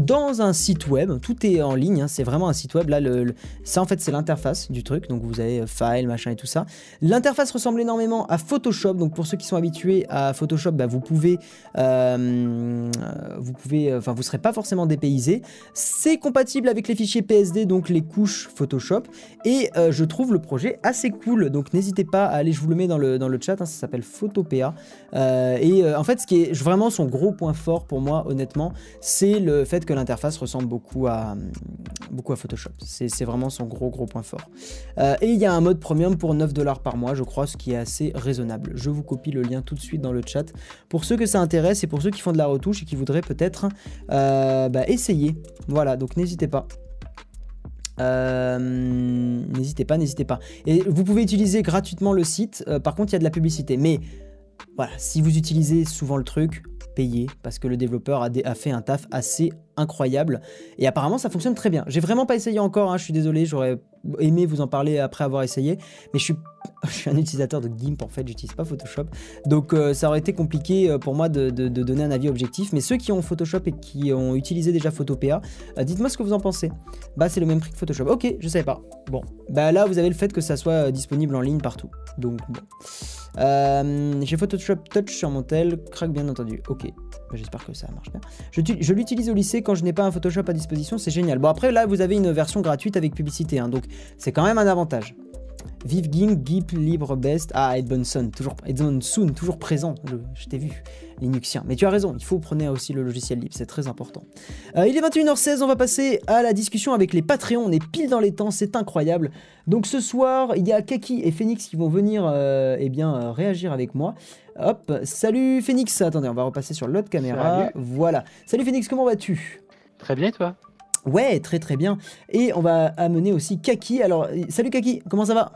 dans un site web, tout est en ligne, hein. c'est vraiment un site web. Là, le, ça en fait c'est l'interface du truc, donc vous avez euh, file, machin et tout ça. L'interface ressemble énormément à Photoshop, donc pour ceux qui sont habitués à Photoshop, bah, vous pouvez, vous pouvez enfin vous serez pas forcément dépaysé. C'est compatible avec les fichiers PSD, donc les couches Photoshop, et euh, je trouve le projet assez cool. Donc n'hésitez pas à aller, je vous le mets dans le, dans le chat, hein, ça s'appelle Photopea. Euh, et euh, en fait, ce qui est vraiment son gros point fort pour moi, honnêtement, c'est le fait que l'interface ressemble beaucoup à, beaucoup à Photoshop. C'est vraiment son gros gros point fort. et il y a un mode premium pour 9 dollars par mois, je crois, ce qui est assez raisonnable. Je vous copie le lien tout de suite dans le chat pour ceux que ça intéresse et pour ceux qui font de la retouche et qui voudraient peut-être euh, bah, essayez. Voilà, donc n'hésitez pas. Euh, n'hésitez pas, n'hésitez pas. Et vous pouvez utiliser gratuitement le site. Euh, par contre, il y a de la publicité. Mais voilà, si vous utilisez souvent le truc, payez parce que le développeur a, fait un taf assez incroyable. Et apparemment, ça fonctionne très bien. J'ai vraiment pas essayé encore. Hein, je suis désolé, j'aurais aimé vous en parler après avoir essayé. Mais je suis [laughs] je suis un utilisateur de GIMP en fait, j'utilise pas Photoshop. Donc euh, ça aurait été compliqué euh, pour moi de, donner un avis objectif. Mais ceux qui ont Photoshop et qui ont utilisé déjà Photopea, euh, dites-moi ce que vous en pensez. Bah c'est le même prix que Photoshop. Ok, je savais pas. Bon, bah là vous avez le fait que ça soit disponible en ligne partout. Donc bon. J'ai Photoshop Touch sur mon tel, crack bien entendu. Ok, bah, j'espère que ça marche bien. Je, je l'utilise au lycée quand je n'ai pas un Photoshop à disposition, c'est génial. Bon après là vous avez une version gratuite avec publicité, hein, donc c'est quand même un avantage. Vive Ging, Gip, Libre, Best. Ah, Edmondson, toujours, Edmondson, toujours présent. Je, t'ai vu, Linuxien. Mais tu as raison, il faut prendre aussi le logiciel libre, c'est très important. Euh, il est 21h16, on va passer à la discussion avec les Patreons. On est pile dans les temps, c'est incroyable. Donc ce soir, il y a Kaki et Phoenix qui vont venir euh, eh bien, euh, réagir avec moi. Hop, salut Phoenix. Attendez, on va repasser sur l'autre caméra. Voilà. Salut Phoenix, comment vas-tu? Très bien, toi? Ouais, très très bien. Et on va amener aussi Kaki. Alors, salut Kaki, comment ça va?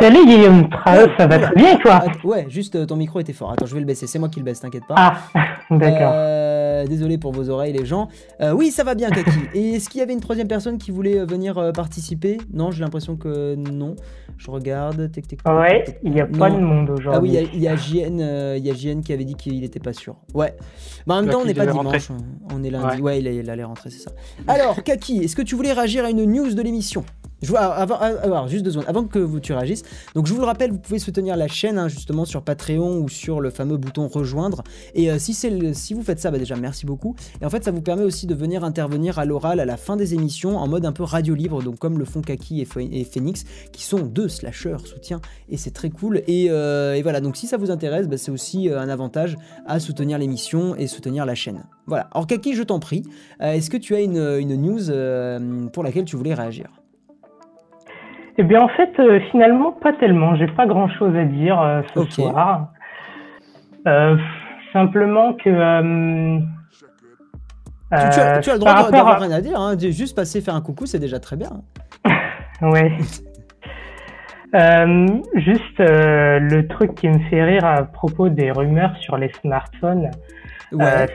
Salut Guillaume, ça va très bien toi? Ouais, juste euh, ton micro était fort. Attends, je vais le baisser, c'est moi qui le baisse, t'inquiète pas. Ah, [laughs] d'accord. Euh, désolé pour vos oreilles les gens. Euh, oui, ça va bien Kaki. [laughs] Et est-ce qu'il y avait une troisième personne qui voulait venir participer? Non, j'ai l'impression que non. Je regarde. ouais, il n'y a pas de monde aujourd'hui. Ah oui, il y a, JN, il y a JN qui avait dit qu'il n'était pas sûr. Ouais. Bah, en même temps, on n'est pas dimanche, on est lundi. Ouais, il, allait rentrer, c'est ça. Alors, Kaki, est-ce que tu voulais réagir à une news de l'émission? Je vois, avant, alors, juste deux secondes, avant que vous tu réagisses. Donc, je vous le rappelle, vous pouvez soutenir la chaîne hein, justement sur Patreon ou sur le fameux bouton rejoindre. Et euh, si, si vous faites ça, bah déjà merci beaucoup. Et en fait, ça vous permet aussi de venir intervenir à l'oral à la fin des émissions en mode un peu radio libre, donc comme le font Kaki et, Phoenix, qui sont deux slasheurs soutien. Et c'est très cool. Et, euh, voilà, donc si ça vous intéresse, bah, c'est aussi euh, un avantage à soutenir l'émission et soutenir la chaîne. Voilà. Alors, Kaki, je t'en prie, est-ce que tu as une news pour laquelle tu voulais réagir? Eh bien, en fait, euh, finalement, pas tellement. J'ai pas grand chose à dire euh, ce soir. Euh, simplement que. Tu, as, le droit d'avoir rien à dire. Hein. Juste passer faire un coucou, c'est déjà très bien. [laughs] ouais. juste le truc qui me fait rire à propos des rumeurs sur les smartphones,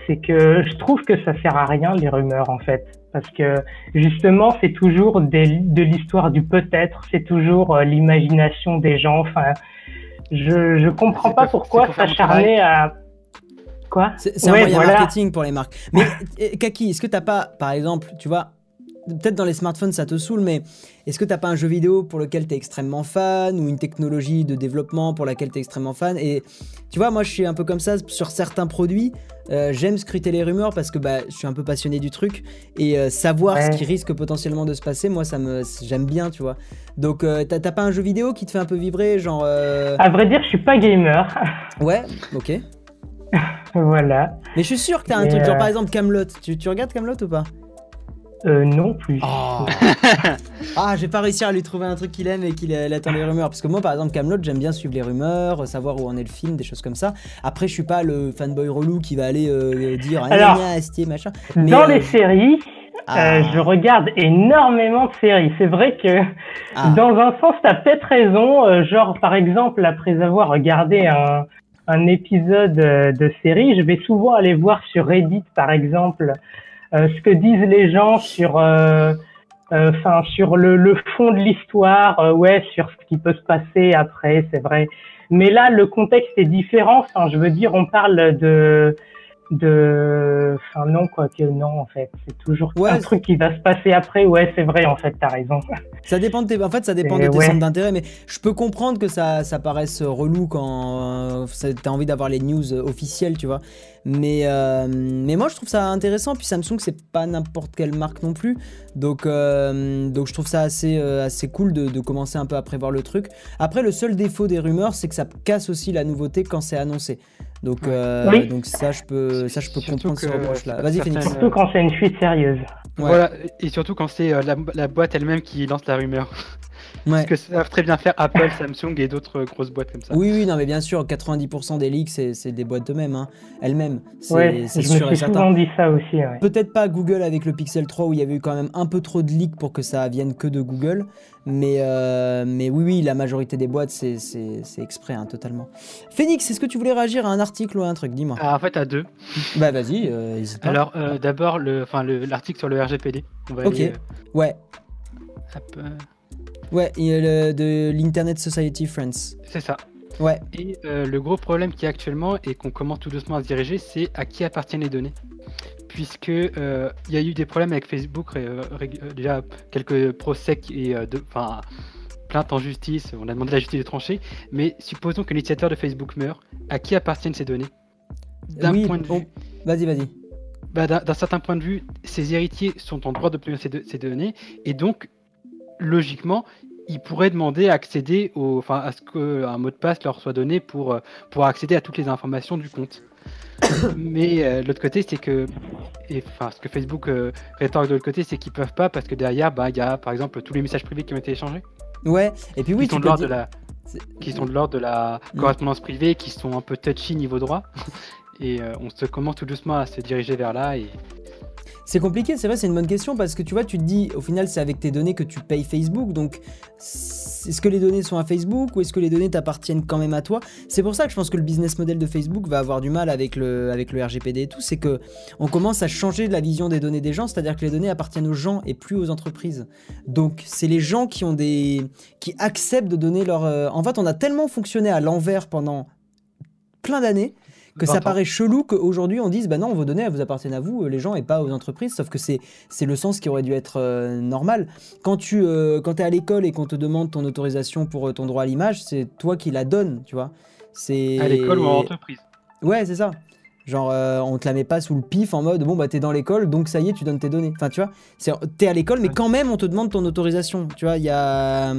c'est que je trouve que ça sert à rien les rumeurs en fait parce que justement c'est toujours de l'histoire du peut-être, c'est toujours euh, l'imagination des gens. Enfin, je je comprends pas pourquoi s'acharner à quoi? C'est un moyen marketing pour les marques. Mais eh, Kaki, est-ce que t'as pas, par exemple, tu vois, peut-être dans les smartphones ça te saoule, mais est-ce que t'as pas un jeu vidéo pour lequel tu es extrêmement fan ou une technologie de développement pour laquelle tu es extrêmement fan? Et tu vois, moi je suis un peu comme ça sur certains produits. Euh, j'aime scruter les rumeurs parce que bah, je suis un peu passionné du truc et euh, savoir ce qui risque potentiellement de se passer, moi ça me j'aime bien, tu vois. Donc euh, t'as pas un jeu vidéo qui te fait un peu vibrer, genre. À vrai dire, je suis pas gamer. [laughs] ouais, ok. voilà. Mais je suis sûr que t'as un truc, genre par exemple Camelot. Tu, tu regardes Camelot ou pas? Euh, non plus. Oh. [laughs] ah, j'ai pas réussi à lui trouver un truc qu'il aime et qu'il attend les rumeurs. Parce que moi, par exemple, Camelot, j'aime bien suivre les rumeurs, savoir où en est le film, des choses comme ça. Après, je suis pas le fanboy relou qui va aller euh, dire Alors, ah, machin. dans les euh, séries, Ah. je regarde énormément de séries. C'est vrai que ah. dans un sens, tu as peut-être raison. genre, par exemple, après avoir regardé un, un épisode de série, je vais souvent aller voir sur Reddit, par exemple, ce que disent les gens sur euh, enfin sur le, le, fond de l'histoire, euh, ouais, sur ce qui peut se passer après, c'est vrai. Mais là, le contexte est différent. Enfin, je veux dire, on parle de de enfin non quoi que non en fait. C'est toujours un truc qui va se passer après. Ouais c'est vrai en fait t'as raison. [laughs] Ça dépend de tes en fait ça dépend de tes centres d'intérêt mais je peux comprendre que ça ça paraisse relou quand euh, t'as envie d'avoir les news officielles tu vois mais euh, mais moi je trouve ça intéressant puis Samsung c'est pas n'importe quelle marque non plus donc euh, donc je trouve ça assez assez cool de, de, commencer un peu à prévoir le truc après le seul défaut des rumeurs c'est que ça casse aussi la nouveauté quand c'est annoncé donc, euh, donc ça, je peux, ça, je peux comprendre ce reproche-là. Vas-y, Phoenix. Surtout quand c'est une fuite sérieuse. Voilà, et surtout quand c'est euh, la, la, boîte elle-même qui lance la rumeur. Ouais. que ça très bien faire Apple, Samsung et d'autres grosses boîtes comme ça. Oui, oui, non, mais bien sûr, 90% des leaks, c'est des boîtes eux-mêmes, hein. elles-mêmes. Ouais, je sûr suis souvent dit ça aussi. Peut-être pas Google avec le Pixel 3 où il y avait eu quand même un peu trop de leaks pour que ça vienne que de Google, mais, euh, mais oui, oui, la majorité des boîtes, c'est exprès, hein, totalement. Phoenix, est-ce que tu voulais réagir à un article ou à un truc? Dis-moi. Ah, en fait, à deux. Bah, vas-y, euh, Alors, euh, d'abord, l'article sur le RGPD. ok, ouais. Ouais, de l'Internet Society France. C'est ça. Ouais. Et le gros problème qui est actuellement et qu'on commence tout doucement à se diriger, c'est à qui appartiennent les données puisque euh, il y a eu des problèmes avec Facebook, euh, euh, déjà quelques procès et enfin plaintes en justice, on a demandé à la justice de trancher, mais supposons que l'initiateur de Facebook meurt, à qui appartiennent ces données? D'un point de vue. Vas-y, vas-y. Bah, d'un certain point de vue, ses héritiers sont en droit d'obtenir ces, ces, données, et donc, logiquement, ils pourraient demander à accéder au, enfin, à ce qu'un mot de passe leur soit donné pour, pour accéder à toutes les informations du compte. [coughs] Mais euh, l'autre côté, c'est que, enfin, ce que Facebook euh, rétorque de l'autre côté, c'est qu'ils peuvent pas parce que derrière, bah, il y a par exemple tous les messages privés qui ont été échangés. Ouais. Et puis oui, qui sont de l'ordre de la, qui sont de l'ordre de la correspondance privée, qui sont un peu touchy niveau droit. et euh, on se commence tout doucement à se diriger vers là et c'est compliqué, c'est vrai, c'est une bonne question parce que tu vois, tu te dis, au final, c'est avec tes données que tu payes Facebook. Donc, est-ce que les données sont à Facebook ou est-ce que les données t'appartiennent quand même à toi? C'est pour ça que je pense que le business model de Facebook va avoir du mal avec le, avec le RGPD et tout. C'est que on commence à changer la vision des données des gens, c'est-à-dire que les données appartiennent aux gens et plus aux entreprises. Donc, c'est les gens qui ont des, qui acceptent de donner leur. Euh, en fait, on a tellement fonctionné à l'envers pendant plein d'années que ça paraît chelou qu'aujourd'hui on dise bah non vos données elles vous appartiennent à vous les gens et pas aux entreprises sauf que c'est c'est le sens qui aurait dû être euh, normal. Quand tu euh, quand es à l'école et qu'on te demande ton autorisation pour euh, ton droit à l'image c'est toi qui la donnes tu vois. C'est à l'école ou en entreprise. Ouais c'est ça. Genre on te la met pas sous le pif en mode bon bah t'es dans l'école donc ça y est tu donnes tes données. Enfin tu vois t'es à l'école mais quand même on te demande ton autorisation tu vois. Il y a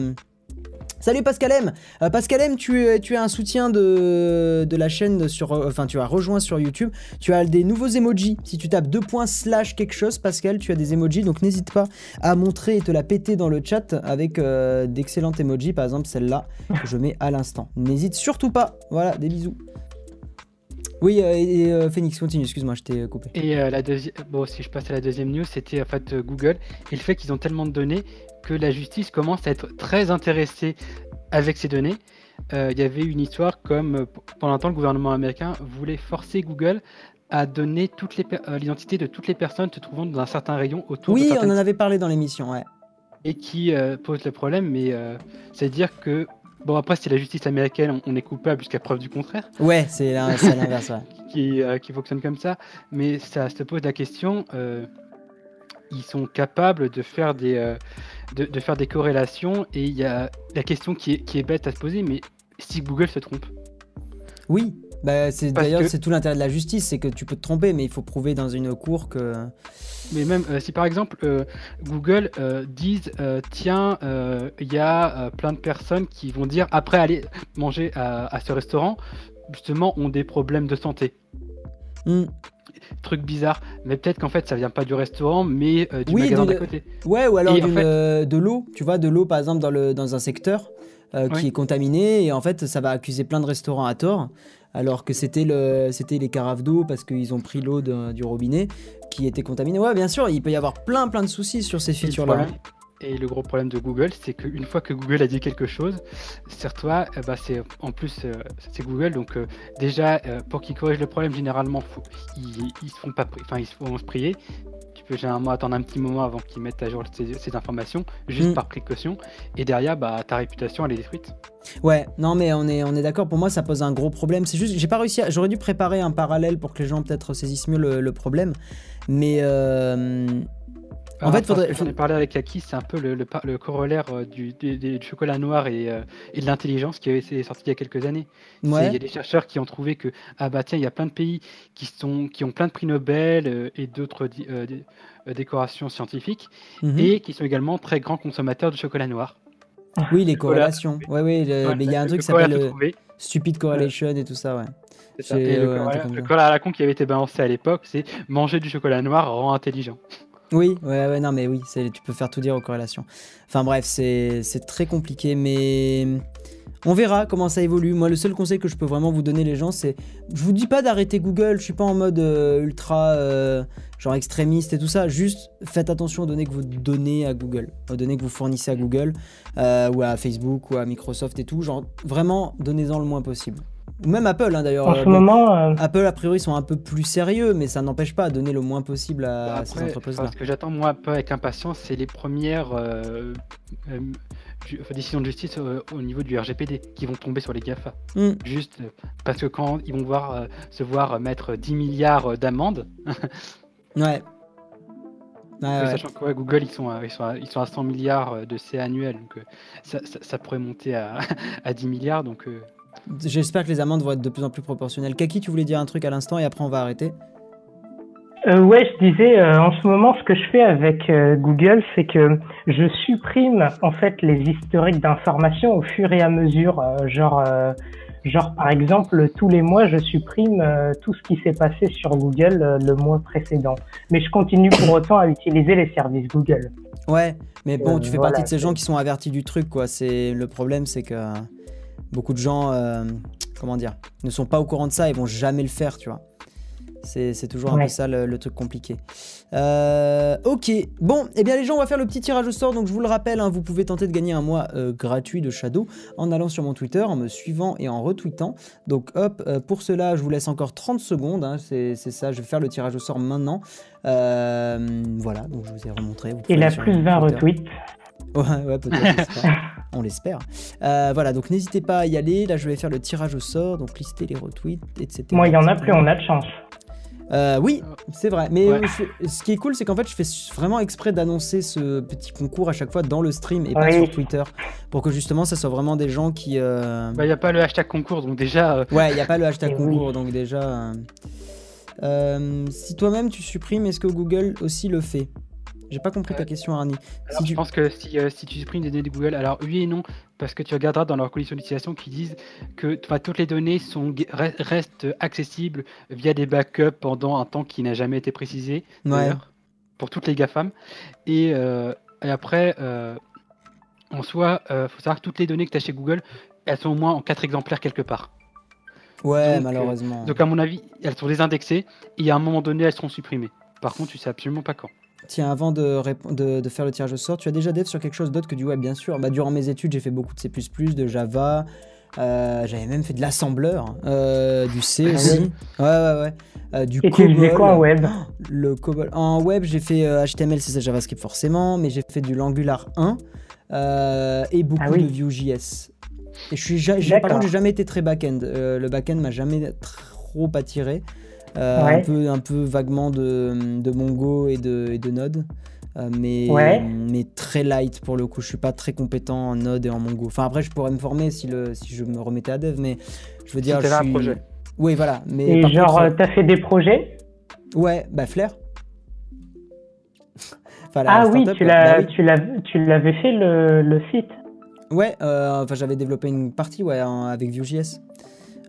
Salut Pascal M. Euh, Pascal M, tu, tu as un soutien de, de la chaîne sur. Euh, enfin, tu as rejoint sur YouTube. Tu as des nouveaux emojis. Si tu tapes deux points slash quelque chose, Pascal, tu as des emojis. Donc n'hésite pas à montrer et te la péter dans le chat avec euh, d'excellentes emojis. Par exemple, celle-là que je mets à l'instant. N'hésite surtout pas. Voilà, des bisous. Oui, et, Phoenix, continue, excuse-moi, je t'ai coupé. Et la deuxième, bon, si je passe à la deuxième news, c'était en fait Google et le fait qu'ils ont tellement de données que la justice commence à être très intéressée avec ces données. Euh, il y avait une histoire comme euh, pendant un temps le gouvernement américain voulait forcer Google à donner toutes les euh, l'identité de toutes les personnes se trouvant dans un certain rayon autour oui, on en avait parlé dans l'émission, ouais. Et qui pose le problème, mais c'est-à-dire que Bon, après, c'est la justice américaine, on, est coupable jusqu'à preuve du contraire. Ouais, c'est [laughs] l'inverse, [laughs] qui, qui, fonctionne comme ça. Mais ça se pose la question ils sont capables de faire des, euh, de, faire des corrélations et il y a la question qui est, qui est bête à se poser, mais si Google se trompe Oui, bah, c'est d'ailleurs c'est tout l'intérêt de la justice, c'est que tu peux te tromper, mais il faut prouver dans une cour que. Mais même euh, si par exemple euh, Google disent tiens il y a plein de personnes qui vont dire après aller manger à, à ce restaurant justement ont des problèmes de santé. Hmm. Truc bizarre, mais peut-être qu'en fait ça vient pas du restaurant, mais euh, du Oui, magasin de- d'à côté. Ouais, ou alors d'une, fait- euh, de l'eau, tu vois, de l'eau par exemple dans, le, dans un secteur euh, qui Oui. est contaminé et en fait ça va accuser plein de restaurants à tort alors que c'était le, c'était les carafes d'eau parce qu'ils ont pris l'eau du robinet qui était contaminée. Ouais, bien sûr, il peut y avoir plein plein de soucis sur ces features-là. Et le gros problème de Google, c'est qu'une fois que Google a dit quelque chose, sur toi, eh ben, c'est en plus euh, c'est Google, donc euh, déjà euh, pour qu'ils corrigent le problème, généralement, faut- ils, ils se font pas, pri- enfin ils se font se prier. Peux généralement attendre un petit moment avant qu'ils mettent à jour ces, ces informations, juste Mm. par précaution. Et derrière, bah, ta réputation, elle est détruite. Ouais, non mais on est, on est d'accord, pour moi ça pose un gros problème. C'est juste, j'ai pas réussi à... J'aurais dû préparer un parallèle pour que les gens peut-être saisissent mieux le, le problème. Mais... euh, En fait, parce faudrait- J'en ai parlé avec Aki, c'est un peu le, le, par- le corollaire euh, du, du- du chocolat noir et, euh, et de l'intelligence qui avait été sorti il y a quelques années. Ouais. Il y a des chercheurs qui ont trouvé que ah bah tiens il y a plein de pays qui sont qui ont plein de prix Nobel euh, et d'autres euh, décorations scientifiques mhm. et qui sont également très grands consommateurs de chocolat noir. Oui, les corrélations. Ouais, ouais, le- Ouais, mais il y a un truc qui s'appelle Stupid Correlation et tout ça, ouais. ça. Et le, ouais, chocolat, chocolat à la con qui avait été balancé à l'époque, c'est manger du chocolat noir rend intelligent. Oui, ouais, non, mais oui, tu peux faire tout dire aux corrélations. Enfin bref, c'est c'est très compliqué, mais on verra comment ça évolue. Moi, le seul conseil que je peux vraiment vous donner, les gens, c'est. Je vous dis pas d'arrêter Google, je suis pas en mode euh, ultra. euh, genre extrémiste et tout ça. Juste faites attention aux données que vous donnez à Google, aux données que vous fournissez à Google, euh, ou à Facebook, ou à Microsoft et tout. Genre, vraiment, donnez-en le moins possible. Ou même Apple, hein, d'ailleurs. En euh, ce bon, moment, euh, Apple, a priori, sont un peu plus sérieux, mais ça n'empêche pas à donner le moins possible à Bah ces entreprises-là. ce que j'attends moi un peu avec impatience, c'est les premières euh, euh, décisions de justice euh, au niveau du RGPD qui vont tomber sur les GAFA. Hmm. Juste euh, parce que quand ils vont voir, euh, se voir mettre 10 milliards euh, d'amendes, [laughs] Ouais. Ouais, ouais. sachant que ouais, Google ils sont, à, ils, sont à, ils sont à 100 milliards euh, de C annuel, donc euh, ça, ça- ça pourrait monter à, [laughs] à 10 milliards. Donc euh, J'espère que les amendes vont être de plus en plus proportionnelles. Kaki, tu voulais dire un truc à l'instant et après on va arrêter. Euh, ouais, je disais, euh, en ce moment, ce que je fais avec euh, Google, c'est que je supprime en fait les historiques d'informations au fur et à mesure. genre, genre, par exemple, tous les mois, je supprime tout ce qui s'est passé sur Google le mois précédent. Mais je continue pour autant à utiliser les services Google. Ouais, mais bon, tu fais voilà, partie de ces gens qui sont avertis du truc, quoi. C'est le problème, c'est que beaucoup de gens, euh, comment dire, ne sont pas au courant de ça et vont jamais le faire, tu vois. C'est c'est toujours un peu ça le, le truc compliqué. Euh, ok, bon, eh bien les gens, on va faire le petit tirage au sort. Donc je vous le rappelle, hein, vous pouvez tenter de gagner un mois euh, gratuit de Shadow en allant sur mon Twitter, en me suivant et en retweetant. Donc hop, euh, pour cela, je vous laisse encore 30 secondes. hein, c'est c'est ça, je vais faire le tirage au sort maintenant. Voilà, donc je vous ai remontré. vous pouvez Il a aller sur plus mon 20 Twitter. retweets. Ouais, ouais, peut-être. [laughs] on l'espère. Euh, voilà, donc n'hésitez pas à y aller. Là, je vais faire le tirage au sort, donc lister les retweets, etc. Moi, il y en a plus, on a de chance. Euh, oui, c'est vrai. Mais Ouais. euh, je fais- ce qui est cool, c'est qu'en fait, je fais vraiment exprès d'annoncer ce petit concours à chaque fois dans le stream et pas Oui. sur Twitter, pour que justement, ça soit vraiment des gens qui. euh, bah, il n'y a pas le hashtag concours, donc déjà euh, Ouais, il n'y a pas le hashtag [laughs] oui. concours, donc déjà. euh, euh, si toi-même tu supprimes, est-ce que Google aussi le fait? J'ai pas compris ta question, Arnie. Alors, Si je tu- pense que si, euh, si tu supprimes des données de Google, alors oui et non, parce que tu regarderas dans leurs conditions d'utilisation qui disent que toutes les données sont, re- restent accessibles via des backups pendant un temps qui n'a jamais été précisé, Ouais. pour toutes les GAFAM. Et, euh, et après, euh, en soi, il faut savoir que toutes les données que tu as chez Google, elles sont au moins en quatre exemplaires quelque part. Ouais, donc, malheureusement. Donc à mon avis, elles sont désindexées et à un moment donné, elles seront supprimées. Par contre, tu sais absolument pas quand. Tiens, avant de, rép- de, de faire le tirage au sort, tu as déjà dev sur quelque chose d'autre que du web, bien sûr. Bah, durant mes études, j'ai fait beaucoup de C++, de Java. euh, J'avais même fait de l'assembleur, euh, du C Ah aussi. Ouais, ouais, ouais. Euh, du Et tu faisais COBOL. quoi en web? Le COBOL. En web, j'ai fait HTML, CSS, JavaScript forcément, mais j'ai fait du l'Angular 1 euh, et beaucoup Ah oui. de Vue.js. Et je suis, ja- par contre, j'ai jamais été très back-end. Euh, le back-end m'a jamais trop attiré. Euh, un, Ouais. peu, un peu vaguement de, de Mongo et de, et de Node. Euh, mais, Ouais. mais très light pour le coup. Je suis pas très compétent en Node et en Mongo. Enfin, après, je pourrais me former si, le, si je me remettais à dev, mais je veux dire. t'avais je un suis... projet. Oui, voilà. Mais Et genre, contre, euh, t'as fait des projets? Ouais, bah Flair. [laughs] Enfin, la Ah oui, startup, tu bah l'as, oui. tu l'as, l'avais fait le, le site? Ouais, euh, enfin j'avais développé une partie ouais, en- avec Vue.js.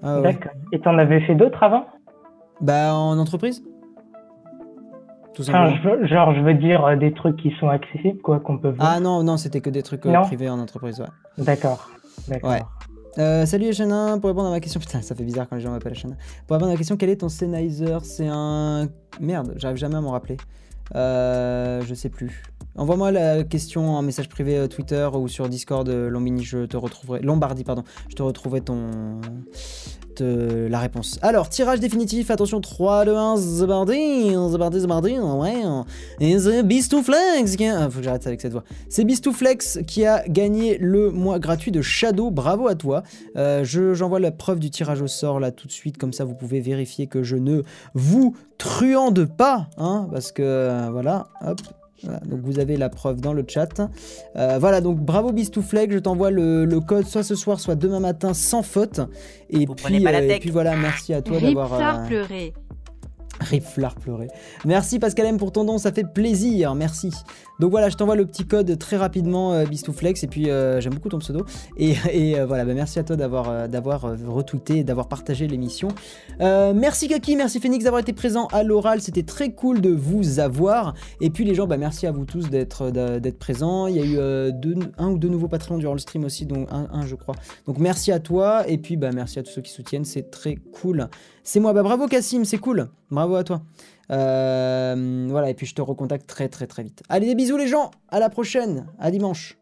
Ah, ouais. D'accord. Et t'en avais fait d'autres avant? Bah, en entreprise Tout simplement. genre, je veux dire des trucs qui sont accessibles, quoi, qu'on peut voir. Ah non, non, c'était que des trucs privés en entreprise, ouais. D'accord. D'accord. Ouais. Euh, salut Echana, pour répondre à ma question, [laughs] putain ça fait bizarre quand les gens m'appellent Echana. Pour répondre à ma question, quel est ton Sennheiser? C'est un... Merde, j'arrive jamais à m'en rappeler. Euh, je sais plus. Envoie-moi la question en message privé euh, Twitter ou sur Discord, euh, Lombini, je te retrouverai. Lombardi, pardon. Je te retrouverai ton. la réponse. Alors, tirage définitif, attention, 3, 2, 1, Zabardi, Zabardi, Zabardi, ouais. Et Bistouflex qui a... Ah, faut que j'arrête avec cette voix. C'est Bistouflex qui a gagné le mois gratuit de Shadow, bravo à toi. J'envoie la preuve du tirage au sort là tout de suite, comme ça vous pouvez vérifier que je ne vous truande pas, hein, parce que voilà, hop, donc vous avez la preuve dans le chat. Euh, voilà, donc bravo Bistouflex, je t'envoie le, code soit ce soir, soit demain matin sans faute. Et, puis, euh, et puis voilà, merci à toi d'avoir... Euh... pleurer. Riflard pleurer. Merci Pascal M pour ton don, ça fait plaisir, merci. Donc voilà, je t'envoie le petit code très rapidement, euh, Bistouflex, et puis euh, j'aime beaucoup ton pseudo. Et, [laughs] euh, voilà, bah, merci à toi d'avoir d'avoir retweeté et d'avoir partagé l'émission. merci Kaki, merci Phoenix d'avoir été présent à l'oral, c'était très cool de vous avoir. Et puis les gens, bah, merci à vous tous d'être présents. Il y a eu un ou deux nouveaux Patreons durant le stream aussi, donc un, je crois. Donc merci à toi, et puis bah, merci à tous ceux qui soutiennent, c'est très cool. C'est moi, bah bravo Cassim, c'est cool. Bravo à toi. Euh, voilà, et puis je te recontacte très très très vite. Allez, des bisous les gens, à la prochaine, à dimanche.